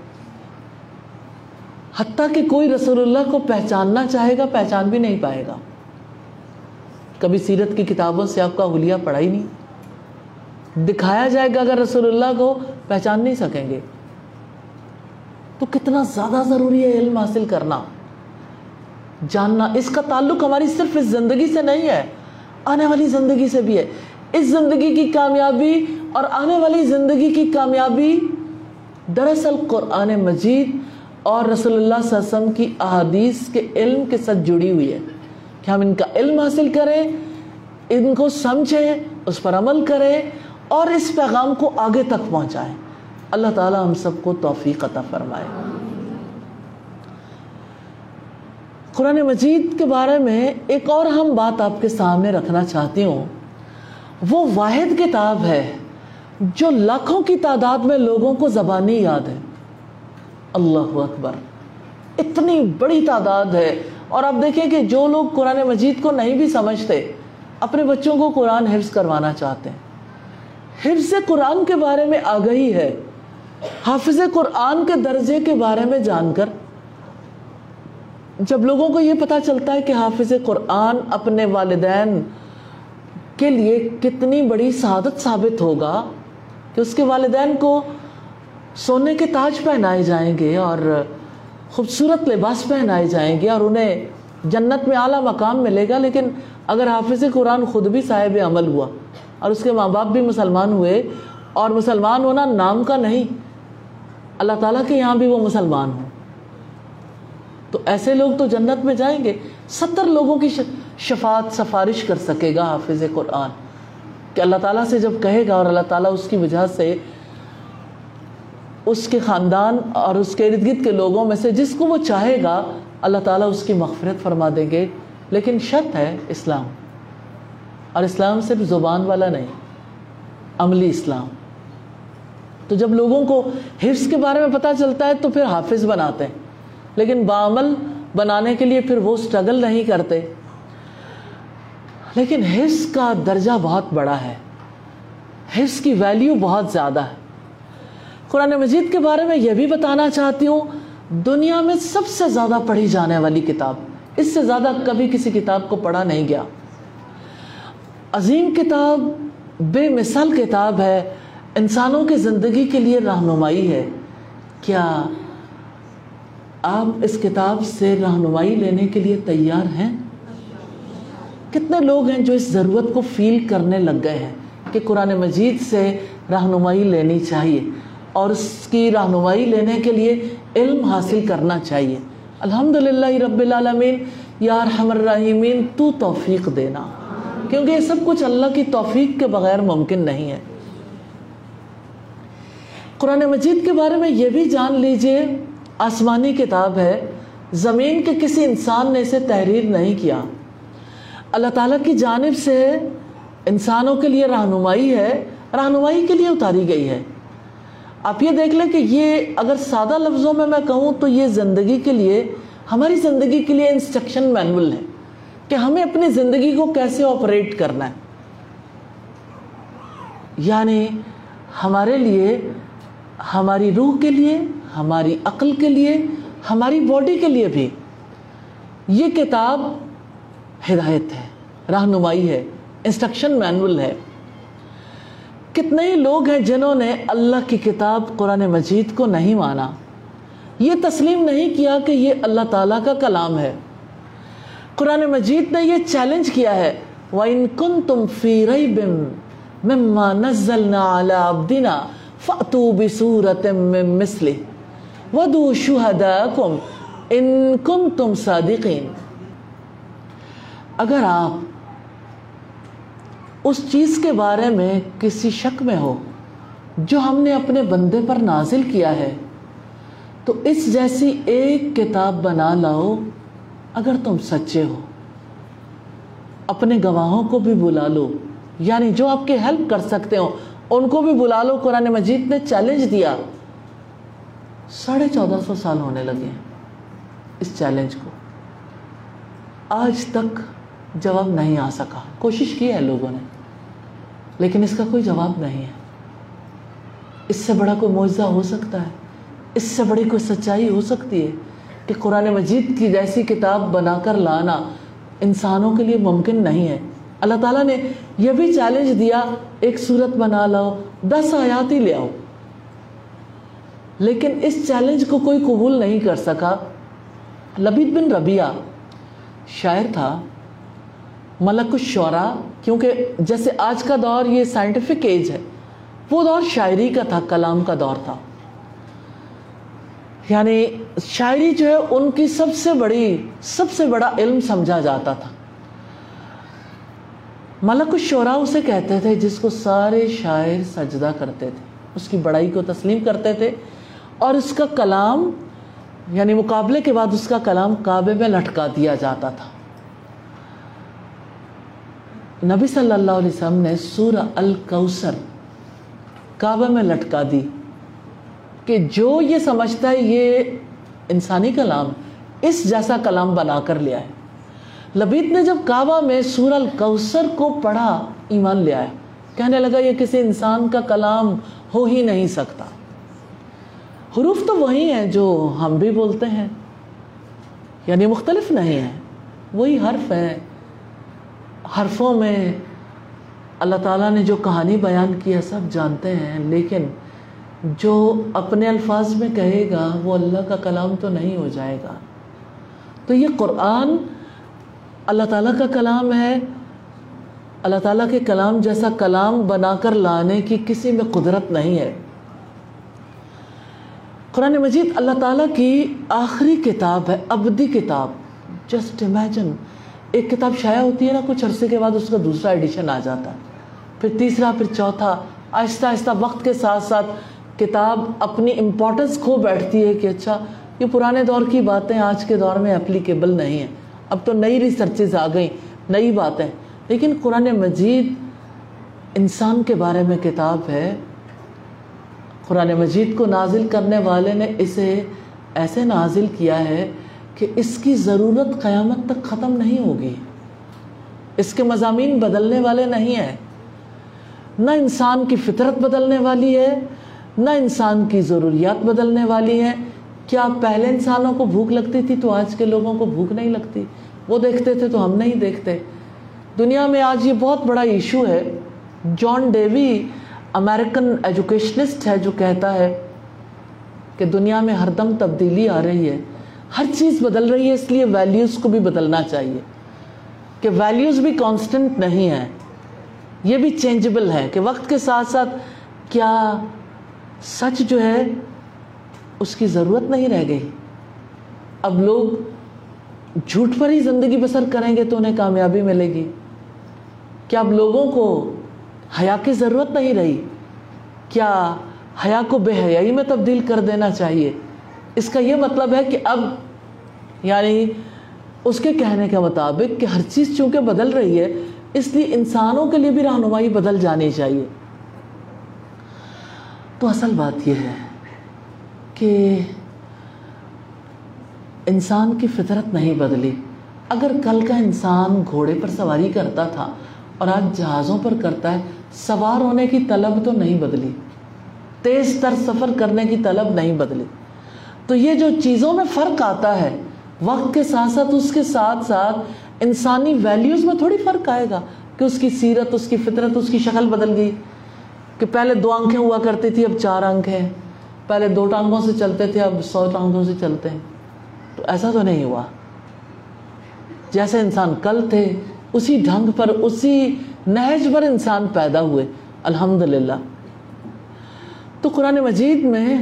Speaker 1: حتیٰ کہ کوئی رسول اللہ کو پہچاننا چاہے گا، پہچان بھی نہیں پائے گا۔ کبھی سیرت کی کتابوں سے آپ کا حلیہ پڑھا ہی نہیں۔ دکھایا جائے گا اگر رسول اللہ کو پہچان نہیں سکیں گے۔ تو کتنا زیادہ ضروری ہے علم حاصل کرنا۔ جاننا، اس کا تعلق ہماری صرف اس زندگی سے نہیں ہے، آنے والی زندگی سے بھی ہے۔ اس زندگی کی کامیابی اور آنے والی زندگی کی کامیابی دراصل قرآن مجید اور رسول اللہ صلی اللہ علیہ وسلم کی احادیث کے علم کے ساتھ جڑی ہوئی ہے۔ کہ ہم ان کا علم حاصل کریں، ان کو سمجھیں، اس پر عمل کریں اور اس پیغام کو آگے تک پہنچائیں۔ اللہ تعالی ہم سب کو توفیق عطا فرمائے۔ قرآن مجید کے بارے میں ایک اور ہم بات آپ کے سامنے رکھنا چاہتی ہوں۔ وہ واحد کتاب ہے جو لاکھوں کی تعداد میں لوگوں کو زبانی یاد ہے۔ اللہ اکبر، اتنی بڑی تعداد ہے۔ اور آپ دیکھیں کہ جو لوگ قرآن مجید کو نہیں بھی سمجھتے، اپنے بچوں کو قرآن حفظ کروانا چاہتے ہیں۔ حفظ قرآن کے بارے میں آگہی ہے۔ حافظ قرآن کے درجے کے بارے میں جان کر جب لوگوں کو یہ پتا چلتا ہے کہ حافظ قرآن اپنے والدین کے لیے کتنی بڑی سعادت ثابت ہوگا کہ اس کے والدین کو سونے کے تاج پہنائے جائیں گے اور خوبصورت لباس پہنائے جائیں گے اور انہیں جنت میں اعلیٰ مقام ملے گا، لیکن اگر حافظ قرآن خود بھی صاحب عمل ہوا اور اس کے ماں باپ بھی مسلمان ہوئے اور مسلمان ہونا نام کا نہیں، اللہ تعالیٰ کے یہاں بھی وہ مسلمان ہوں۔ تو ایسے لوگ تو جنت میں جائیں گے، ستر لوگوں کی شفاعت سفارش کر سکے گا حافظ قرآن۔ کہ اللہ تعالیٰ سے جب کہے گا اور اللہ تعالیٰ اس کی وجہ سے اس کے خاندان اور اس کے ارد گرد کے لوگوں میں سے جس کو وہ چاہے گا، اللہ تعالیٰ اس کی مغفرت فرما دیں گے۔ لیکن شرط ہے اسلام۔ اور اسلام صرف زبان والا نہیں، عملی اسلام۔ تو جب لوگوں کو حفظ کے بارے میں پتہ چلتا ہے تو پھر حافظ بناتے ہیں۔ لیکن بعمل بنانے کے لیے پھر وہ سٹرگل نہیں کرتے۔ لیکن حفظ کا درجہ بہت بڑا ہے۔ حفظ کی ویلیو بہت زیادہ ہے۔ قرآن مجید کے بارے میں یہ بھی بتانا چاہتی ہوں، دنیا میں سب سے زیادہ پڑھی جانے والی کتاب، اس سے زیادہ کبھی کسی کتاب کو پڑھا نہیں گیا۔ عظیم کتاب، بے مثال کتاب ہے، انسانوں کی زندگی کے لیے رہنمائی ہے۔ کیا آپ اس کتاب سے رہنمائی لینے کے لیے تیار ہیں؟ کتنے لوگ ہیں جو اس ضرورت کو فیل کرنے لگ گئے ہیں کہ قرآن مجید سے رہنمائی لینی چاہیے۔ اور اس کی رہنمائی لینے کے لیے علم حاصل کرنا چاہیے۔ الحمدللہ رب العالمین، یا ارحم الرحیمین، تو توفیق دینا۔ کیونکہ یہ سب کچھ اللہ کی توفیق کے بغیر ممکن نہیں ہے۔ قرآن مجید کے بارے میں یہ بھی جان لیجیے، آسمانی کتاب ہے، زمین کے کسی انسان نے اسے تحریر نہیں کیا۔ اللہ تعالیٰ کی جانب سے انسانوں کے لیے رہنمائی ہے، رہنمائی کے لیے اتاری گئی ہے۔ آپ یہ دیکھ لیں کہ یہ اگر سادہ لفظوں میں میں کہوں تو یہ زندگی کے لیے، ہماری زندگی کے لیے انسٹرکشن مینول ہے کہ ہمیں اپنی زندگی کو کیسے آپریٹ کرنا ہے۔ یعنی ہمارے لیے، ہماری روح کے لیے، ہماری عقل کے لیے، ہماری باڈی کے لیے بھی یہ کتاب ہدایت ہے، رہنمائی ہے انسٹرکشن مینول ہے۔ کتنے ہی لوگ ہیں جنہوں نے اللہ کی کتاب قرآن مجید کو نہیں مانا۔ یہ تسلیم نہیں کیا کہ یہ اللہ تعالیٰ کا کلام ہے۔ قرآن مجید نے یہ چیلنج کیا ہے۔ وَإِن كُنتُمْ فِي رَيْبٍ مِمَّا نَزَّلْنَا عَلَىٰ عَبْدِنَا فَأْتُوا بِسُورَةٍ مِّن مِثْلِهِ وَدُوا شُهَدَاكُمْ إِن كُنتُمْ صَادِقِينَ۔ اگر آپ اس چیز کے بارے میں کسی شک میں ہو جو ہم نے اپنے بندے پر نازل کیا ہے۔ تو اس جیسی ایک کتاب بنا لاؤ اگر تم سچے ہو۔ اپنے گواہوں کو بھی بلا لو یعنی جو آپ کے ہیلپ کر سکتے ہو ان کو بھی بلا لو۔ قرآن مجید نے چیلنج دیا۔ ساڑھے چودہ سو سال ہونے لگے ہیں اس چیلنج کو۔ آج تک جواب نہیں آ سکا۔ کوشش کی ہے لوگوں نے۔ لیکن اس کا کوئی جواب نہیں ہے۔ اس سے بڑا کوئی معجزہ ہو سکتا ہے۔ اس سے بڑی کوئی سچائی ہو سکتی ہے کہ قرآن مجید کی جیسی کتاب بنا کر لانا انسانوں کے لیے ممکن نہیں ہے۔ اللہ تعالیٰ نے یہ بھی چیلنج دیا، ایک صورت بنا لاؤ، دس آیات ہی لے آؤ۔ لیکن اس چیلنج کو کوئی قبول نہیں کر سکا۔ لبید بن ربیہ شاعر تھا، ملک الشعراء کیونکہ جیسے آج کا دور یہ سائنٹیفک ایج ہے، وہ دور شاعری کا تھا، کلام کا دور تھا۔ یعنی شاعری جو ہے، ان کی سب سے بڑی، سب سے بڑا علم سمجھا جاتا تھا۔ ملک الشعراء اسے کہتے تھے، جس کو سارے شاعر سجدہ کرتے تھے۔ اس کی بڑائی کو تسلیم کرتے تھے اور اس کا کلام یعنی مقابلے کے بعد اس کا کلام کعبے میں لٹکا دیا جاتا تھا۔ نبی صلی اللہ علیہ وسلم نے سورہ الکوثر کعبہ میں لٹکا دی کہ جو یہ سمجھتا ہے یہ انسانی کلام اس جیسا کلام بنا کر لیا ہے لبید نے جب کعبہ میں سورہ الکوثر کو پڑھا، ایمان لیا ہے کہنے لگا، یہ کسی انسان کا کلام ہو ہی نہیں سکتا۔ حروف تو وہی ہیں جو ہم بھی بولتے ہیں یعنی مختلف نہیں ہیں، وہی حرف ہیں۔ حرفوں میں اللہ تعالیٰ نے جو کہانی بیان کی ہے، سب جانتے ہیں، لیکن جو اپنے الفاظ میں کہے گا، وہ اللہ کا کلام تو نہیں ہو جائے گا۔ تو یہ قرآن اللہ تعالیٰ کا کلام ہے۔ اللہ تعالیٰ کے کلام جیسا کلام بنا کر لانے کی کسی میں قدرت نہیں ہے۔ قرآن مجید اللہ تعالیٰ کی آخری کتاب ہے، ابدی کتاب۔ جسٹ امیجن ایک کتاب شائع ہوتی ہے نا، کچھ عرصے کے بعد اس کا دوسرا ایڈیشن آ جاتا۔ ہے پھر تیسرا، پھر چوتھا۔ آہستہ آہستہ وقت کے ساتھ ساتھ کتاب اپنی امپورٹنس کھو بیٹھتی ہے کہ اچھا یہ پرانے دور کی باتیں آج کے دور میں اپلیکیبل نہیں ہیں۔ اب تو نئی ریسرچز آ گئیں، نئی باتیں۔ لیکن قرآن مجید انسان کے بارے میں کتاب ہے۔ قرآن مجید کو نازل کرنے والے نے اسے ایسے نازل کیا ہے کہ اس کی ضرورت قیامت تک ختم نہیں ہوگی۔ اس کے مضامین بدلنے والے نہیں ہیں۔ نہ انسان کی فطرت بدلنے والی ہے، نہ انسان کی ضروریات بدلنے والی ہیں۔ کیا پہلے انسانوں کو بھوک لگتی تھی تو آج کے لوگوں کو بھوک نہیں لگتی؟ وہ دیکھتے تھے تو ہم نہیں دیکھتے۔ دنیا میں آج یہ بہت بڑا ایشو ہے۔ جان ڈیوی، امریکن ایجوکیشنسٹ ہے جو کہتا ہے کہ دنیا میں ہر دم تبدیلی آ رہی ہے۔ ہر چیز بدل رہی ہے، اس لیے ویلیوز کو بھی بدلنا چاہیے۔ کہ ویلیوز بھی کانسٹنٹ نہیں ہے یہ بھی چینجبل ہے کہ وقت کے ساتھ ساتھ کیا سچ جو ہے، اس کی ضرورت نہیں رہ گئی۔ اب لوگ جھوٹ پر ہی زندگی بسر کریں گے تو انہیں کامیابی ملے گی۔ کیا اب لوگوں کو حیا کی ضرورت نہیں رہی؟ کیا حیا کو بے حیائی میں تبدیل کر دینا چاہیے؟ اس کا یہ مطلب ہے کہ اب یعنی اس کے کہنے کے مطابق کہ ہر چیز چونکہ بدل رہی ہے، اس لیے انسانوں کے لیے بھی رہنمائی بدل جانی چاہیے۔ تو اصل بات یہ ہے کہ انسان کی فطرت نہیں بدلی۔ اگر کل کا انسان گھوڑے پر سواری کرتا تھا اور آج جہازوں پر کرتا ہے، سوار ہونے کی طلب تو نہیں بدلی۔ تیز تر سفر کرنے کی طلب نہیں بدلی۔ تو یہ جو چیزوں میں فرق آتا ہے، وقت کے ساتھ ساتھ اس کے ساتھ ساتھ انسانی ویلیوز میں تھوڑی فرق آئے گا کہ اس کی سیرت، اس کی فطرت، اس کی شکل بدل گئی۔ کہ پہلے دو آنکھیں ہوا کرتی تھی، اب چار آنکھیں پہلے دو ٹانگوں سے چلتے تھے، اب سو ٹانگوں سے چلتے ہیں۔ تو ایسا تو نہیں ہوا۔ جیسے انسان کل تھے، اسی ڈھنگ پر، اسی نہج پر انسان پیدا ہوئے۔ الحمدللہ۔ تو قرآن مجید میں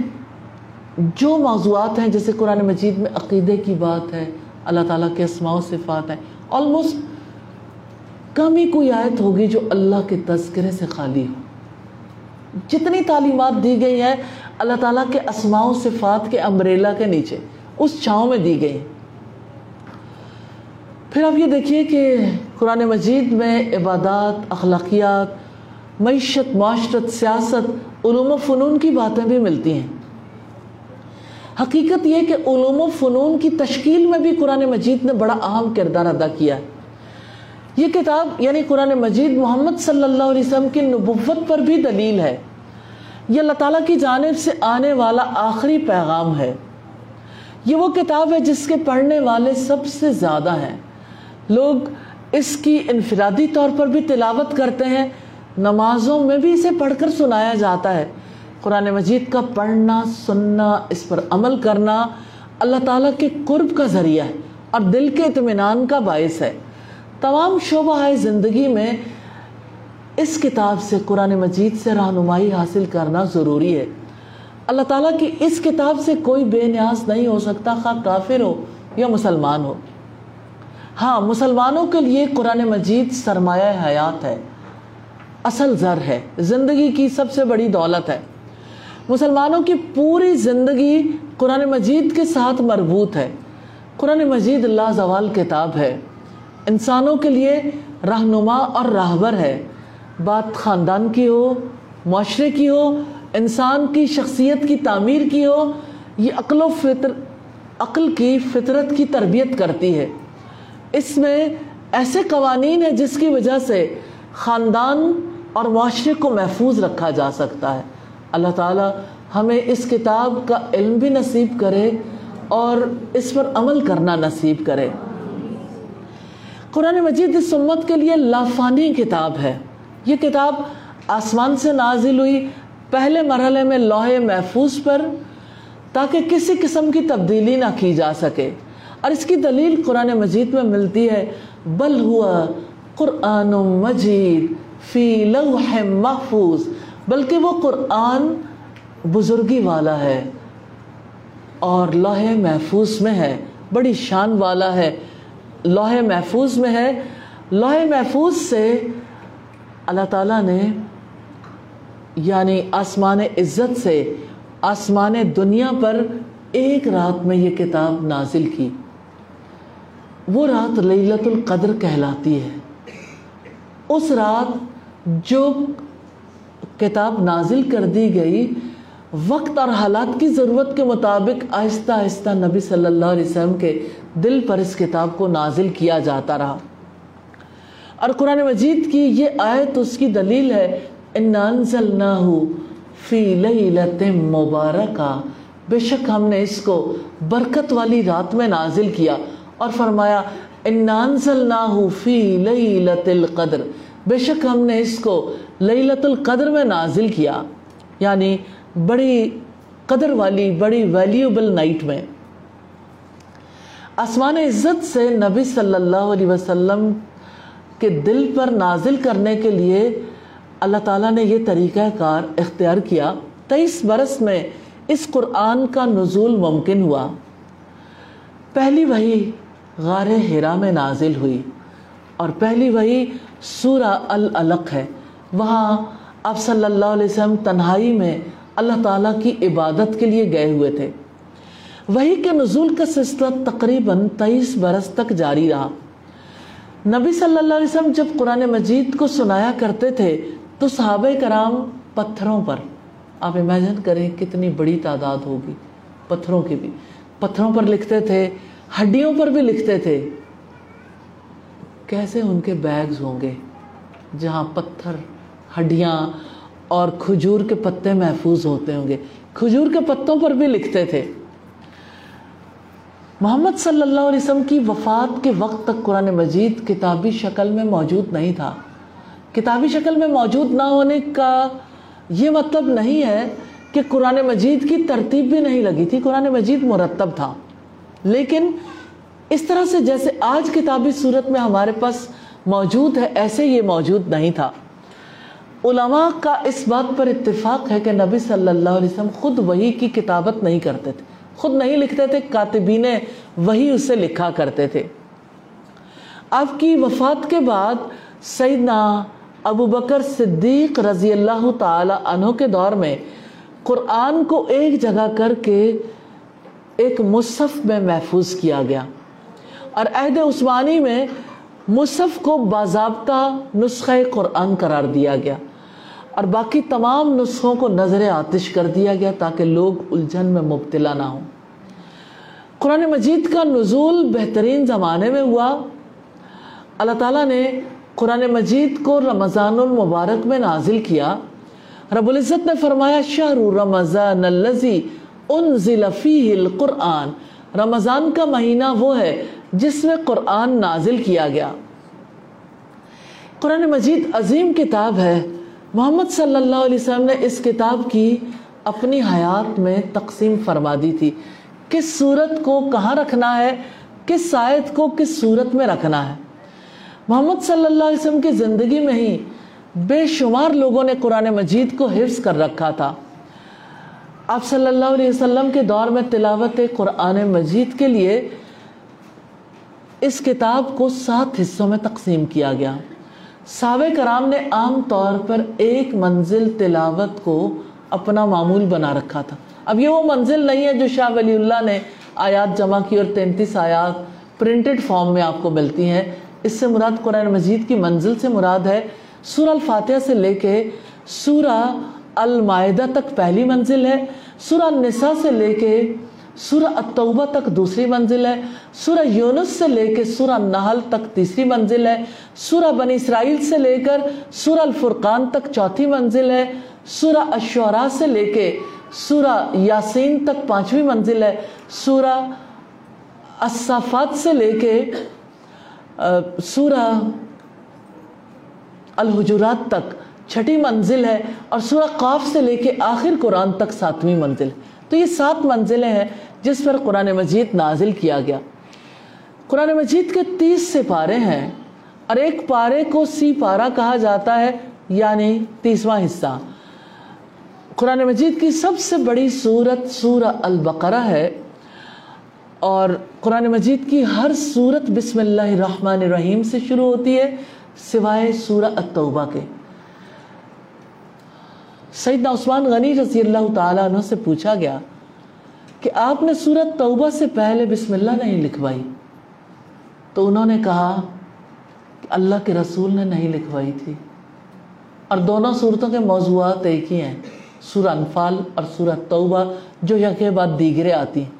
Speaker 1: جو موضوعات ہیں، جیسے قرآن مجید میں عقیدے کی بات ہے، اللہ تعالیٰ کے اسماع و صفات ہیں۔ آلموسٹ کم ہی کوئی آیت ہوگی جو اللہ کے تذکرے سے خالی ہو۔ جتنی تعلیمات دی گئی ہیں، اللہ تعالیٰ کے اسماع و صفات کے امبریلا کے نیچے، اس چھاؤں میں دی گئی پھر آپ یہ دیکھیے کہ قرآن مجید میں عبادات، اخلاقیات، معیشت، معاشرت، سیاست، علوم و فنون کی باتیں بھی ملتی ہیں۔ حقیقت یہ کہ علوم و فنون کی تشکیل میں بھی قرآن مجید نے بڑا اہم کردار ادا کیا ہے۔ یہ کتاب یعنی قرآن مجید محمد صلی اللہ علیہ وسلم کی نبوت پر بھی دلیل ہے۔ یہ اللہ تعالیٰ کی جانب سے آنے والا آخری پیغام ہے۔ یہ وہ کتاب ہے جس کے پڑھنے والے سب سے زیادہ ہیں۔ لوگ اس کی انفرادی طور پر بھی تلاوت کرتے ہیں۔ نمازوں میں بھی اسے پڑھ کر سنایا جاتا ہے۔ قرآن مجید کا پڑھنا، سننا، اس پر عمل کرنا اللہ تعالیٰ کے قرب کا ذریعہ ہے اور دل کے اطمینان کا باعث ہے۔ تمام شعبہ زندگی میں اس کتاب سے، قرآن مجید سے رہنمائی حاصل کرنا ضروری ہے۔ اللہ تعالیٰ کی اس کتاب سے کوئی بے نیاز نہیں ہو سکتا، خواہ کافر ہو یا مسلمان ہو۔ ہاں مسلمانوں کے لیے قرآن مجید سرمایہ حیات ہے، اصل زر ہے۔ زندگی کی سب سے بڑی دولت ہے۔ مسلمانوں کی پوری زندگی قرآن مجید کے ساتھ مربوط ہے۔ قرآن مجید اللہ زوال کتاب ہے۔ انسانوں کے لیے رہنما اور راہبر ہے۔ بات خاندان کی ہو، معاشرے کی ہو، انسان کی شخصیت کی تعمیر کی ہو، یہ عقل و فطر، عقل کی فطرت کی تربیت کرتی ہے۔ اس میں ایسے قوانین ہیں جس کی وجہ سے خاندان اور معاشرے کو محفوظ رکھا جا سکتا ہے۔ اللہ تعالیٰ ہمیں اس کتاب کا علم بھی نصیب کرے اور اس پر عمل کرنا نصیب کرے۔ قرآن مجید اس امت کے لیے لافانی کتاب ہے۔ یہ کتاب آسمان سے نازل ہوئی پہلے مرحلے میں لوہے محفوظ پر تاکہ کسی قسم کی تبدیلی نہ کی جا سکے۔ اور اس کی دلیل قرآن مجید میں ملتی ہے، بل ہوا قرآن مجید فی لوح محفوظ۔ بلکہ وہ قرآن بزرگی والا ہے اور لوح محفوظ میں ہے، بڑی شان والا ہے۔ لوح محفوظ میں ہے۔ لوح محفوظ سے اللہ تعالیٰ نے یعنی آسمان عزت سے آسمان دنیا پر ایک رات میں یہ کتاب نازل کی۔ وہ رات لیلت القدر کہلاتی ہے۔ اس رات جو کتاب نازل کر دی گئی، وقت اور حالات کی ضرورت کے مطابق آہستہ آہستہ نبی صلی اللہ علیہ وسلم کے دل پر اس کتاب کو نازل کیا جاتا رہا۔ اور قرآن مجید کی یہ آیت اس کی دلیل ہے فی لیلت مبارکہ۔ بے شک ہم نے اس کو برکت والی رات میں نازل کیا اور فرمایا فی لیلت القدر۔ بے شک ہم نے اس کو لیلت القدر میں نازل کیا یعنی بڑی قدر والی، بڑی ویلیوبل نائٹ میں۔ آسمان عزت سے نبی صلی اللہ علیہ وسلم کے دل پر نازل کرنے کے لیے اللہ تعالیٰ نے یہ طریقہ کار اختیار کیا۔ تیئیس برس میں اس قرآن کا نزول ممکن ہوا۔ پہلی وہی غار ہرا میں نازل ہوئی اور پہلی وہی سورہ العلق ہے۔ وہاں آپ صلی اللہ علیہ وسلم تنہائی میں اللہ تعالیٰ کی عبادت کے لیے گئے ہوئے تھے۔ وہی کے نزول کا سلسلہ تقریباً تیئیس برس تک جاری رہا۔ نبی صلی اللہ علیہ وسلم جب قرآن مجید کو سنایا کرتے تھے تو صحابہ کرام پتھروں پر، آپ امیجن کریں کتنی بڑی تعداد ہوگی، پتھروں کی بھی۔ پتھروں پر لکھتے تھے، ہڈیوں پر بھی لکھتے تھے۔ کیسے ان کے بیگز ہوں گے جہاں پتھر، ہڈیاں اور کھجور کے پتے محفوظ ہوتے ہوں گے؟ کھجور کے پتوں پر بھی لکھتے تھے۔ محمد صلی اللہ علیہ وسلم کی وفات کے وقت تک قرآن مجید کتابی شکل میں موجود نہیں تھا۔ کتابی شکل میں موجود نہ ہونے کا یہ مطلب نہیں ہے کہ قرآن مجید کی ترتیب بھی نہیں لگی تھی۔ قرآن مجید مرتب تھا۔ لیکن اس طرح سے جیسے آج کتابی صورت میں ہمارے پاس موجود ہے، ایسے یہ موجود نہیں تھا۔ علماء کا اس بات پر اتفاق ہے کہ نبی صلی اللہ علیہ وسلم خود وہی کی کتابت نہیں کرتے تھے۔ خود نہیں لکھتے تھے، کاتبین وہی اسے لکھا کرتے تھے۔ آپ کی وفات کے بعد سیدنا ابو بکر صدیق رضی اللہ تعالی عنہ کے دور میں قرآن کو ایک جگہ کر کے ایک مصحف میں محفوظ کیا گیا۔ اور عہد عثمانی میں مصحف کو باضابطہ نسخہ قرآن قرار دیا گیا اور باقی تمام نسخوں کو نظر آتش کر دیا گیا تاکہ لوگ الجھن میں مبتلا نہ ہوں۔ قرآن مجید کا نزول بہترین زمانے میں ہوا۔ اللہ تعالیٰ نے قرآن مجید کو رمضان المبارک میں نازل کیا۔ رب العزت نے فرمایا، شہر رمضان انزل فیہ القرآن۔ رمضان کا مہینہ وہ ہے جس میں قرآن نازل کیا گیا۔ قرآن مجید عظیم کتاب ہے۔ محمد صلی اللہ علیہ وسلم نے اس کتاب کی اپنی حیات میں تقسیم فرما دی تھی۔ کس صورت کو کہاں رکھنا ہے، کس آیت کو کس صورت میں رکھنا ہے۔ محمد صلی اللہ علیہ وسلم کی زندگی میں ہی بے شمار لوگوں نے قرآن مجید کو حفظ کر رکھا تھا۔ آپ صلی اللہ علیہ وسلم کے دور میں تلاوت قرآن مجید کے لیے اس کتاب کو سات حصوں میں تقسیم کیا گیا۔ صحابہ کرام نے عام طور پر ایک منزل تلاوت کو اپنا معمول بنا رکھا تھا۔ اب یہ وہ منزل نہیں ہے جو شاہ ولی اللہ نے آیات جمع کی اور تینتیس آیات پرنٹڈ فارم میں آپ کو ملتی ہیں۔ اس سے مراد قرآن مجید کی منزل سے مراد ہے۔ سورہ الفاتحہ سے لے کے سورہ المائدہ تک پہلی منزل ہے۔ سورہ النساء سے لے کے سورہ التوبہ تک دوسری منزل ہے، سورہ یونس سے لے کے سورہ نحل تک تیسری منزل ہے، سورہ بنی اسرائیل سے لے کر سورہ الفرقان تک چوتھی منزل ہے، سورہ الشعراء سے لے کے سورہ یاسین تک پانچویں منزل ہے، سورہ الصافات سے لے کے سورہ الحجرات تک چھٹی منزل ہے اور سورہ قاف سے لے کے آخر قرآن تک ساتویں منزل ہے۔ تو یہ سات منزلیں ہیں۔ جس پر قرآن مجید نازل کیا گیا۔ قرآن مجید کے تیس سے پارے ہیں اور ایک پارے کو سی پارا کہا جاتا ہے یعنی تیسواں حصہ۔ قرآن مجید کی سب سے بڑی سورت سورہ البقرہ ہے اور قرآن مجید کی ہر سورت بسم اللہ الرحمن الرحیم سے شروع ہوتی ہے، سوائے سورہ التوبہ کے۔ سیدنا عثمان غنی رضی اللہ تعالیٰ عنہ سے پوچھا گیا کہ آپ نے سورت توبہ سے پہلے بسم اللہ نہیں لکھوائی۔ تو انہوں نے کہا کہ اللہ کے رسول نے نہیں لکھوائی تھی۔ اور دونوں صورتوں کے موضوعات ایک ہی ہیں، سورہ انفال اور سورہ توبہ، جو یکے بعد دیگرے آتی۔ ہیں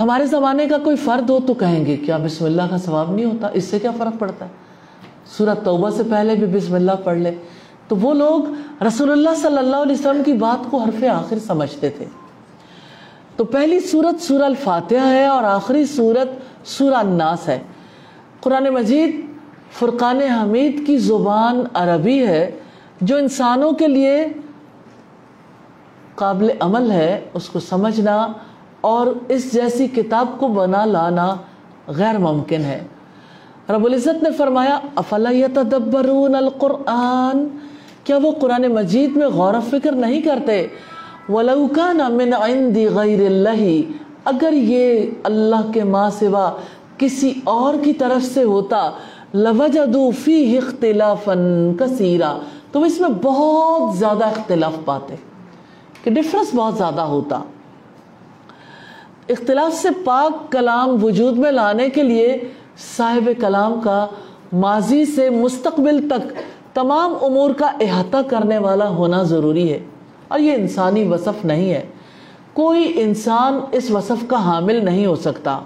Speaker 1: ہمارے زمانے کا کوئی فرد ہو تو کہیں گے، کیا بسم اللہ کا ثواب نہیں ہوتا؟ اس سے کیا فرق پڑتا ہے؟ سورہ توبہ سے پہلے بھی بسم اللہ پڑھ لے۔ تو وہ لوگ رسول اللہ صلی اللہ علیہ وسلم کی بات کو حرف آخر سمجھتے تھے۔ تو پہلی سورت سورہ الفاتحہ ہے اور آخری سورت سورہ الناس ہے۔ قرآن مجید فرقان حمید کی زبان عربی ہے، جو انسانوں کے لیے قابل عمل ہے، اس کو سمجھنا اور اس جیسی کتاب کو بنا لانا غیر ممکن ہے۔ رب العزت نے فرمایا، افلا یتدبرون القرآن؟ کیا وہ قرآن مجید میں غور و فکر نہیں کرتے؟ وَلَوْ كَانَ مِنْ عِنْدِ غَيْرِ اللَّهِ، اگر یہ اللہ کے ماں سوا کسی اور کی طرف سے ہوتا، لَوَجَدُوا فِيهِ اخْتِلَافًا كَثِيرًا۔ تو اس میں بہت زیادہ اختلاف پاتے کہ ڈفرنس بہت زیادہ ہوتا۔ اختلاف سے پاک کلام وجود میں لانے کے لیے صاحب کلام کا ماضی سے مستقبل تک تمام امور کا احاطہ کرنے والا ہونا ضروری ہے۔ اور یہ انسانی وصف نہیں ہے۔ کوئی انسان اس وصف کا حامل نہیں ہو سکتا۔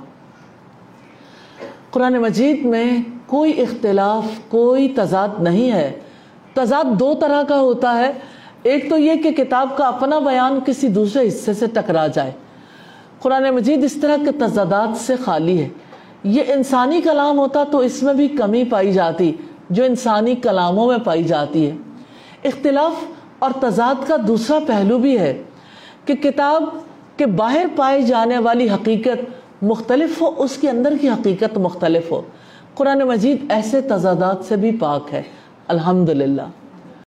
Speaker 1: قرآن مجید میں کوئی اختلاف، کوئی تضاد نہیں ہے۔ تضاد دو طرح کا ہوتا ہے۔ ایک تو یہ کہ کتاب کا اپنا بیان کسی دوسرے حصے سے ٹکرا جائے۔ قرآن مجید اس طرح کے تضادات سے خالی ہے۔ یہ انسانی کلام ہوتا تو اس میں بھی کمی پائی جاتی، جو انسانی کلاموں میں پائی جاتی ہے۔ اختلاف اور تضاد کا دوسرا پہلو بھی ہے کہ کتاب کے باہر پائے جانے والی حقیقت مختلف ہو، اس کے اندر کی حقیقت مختلف ہو۔ قرآن مجید ایسے تضادات سے بھی پاک ہے۔ الحمدللہ۔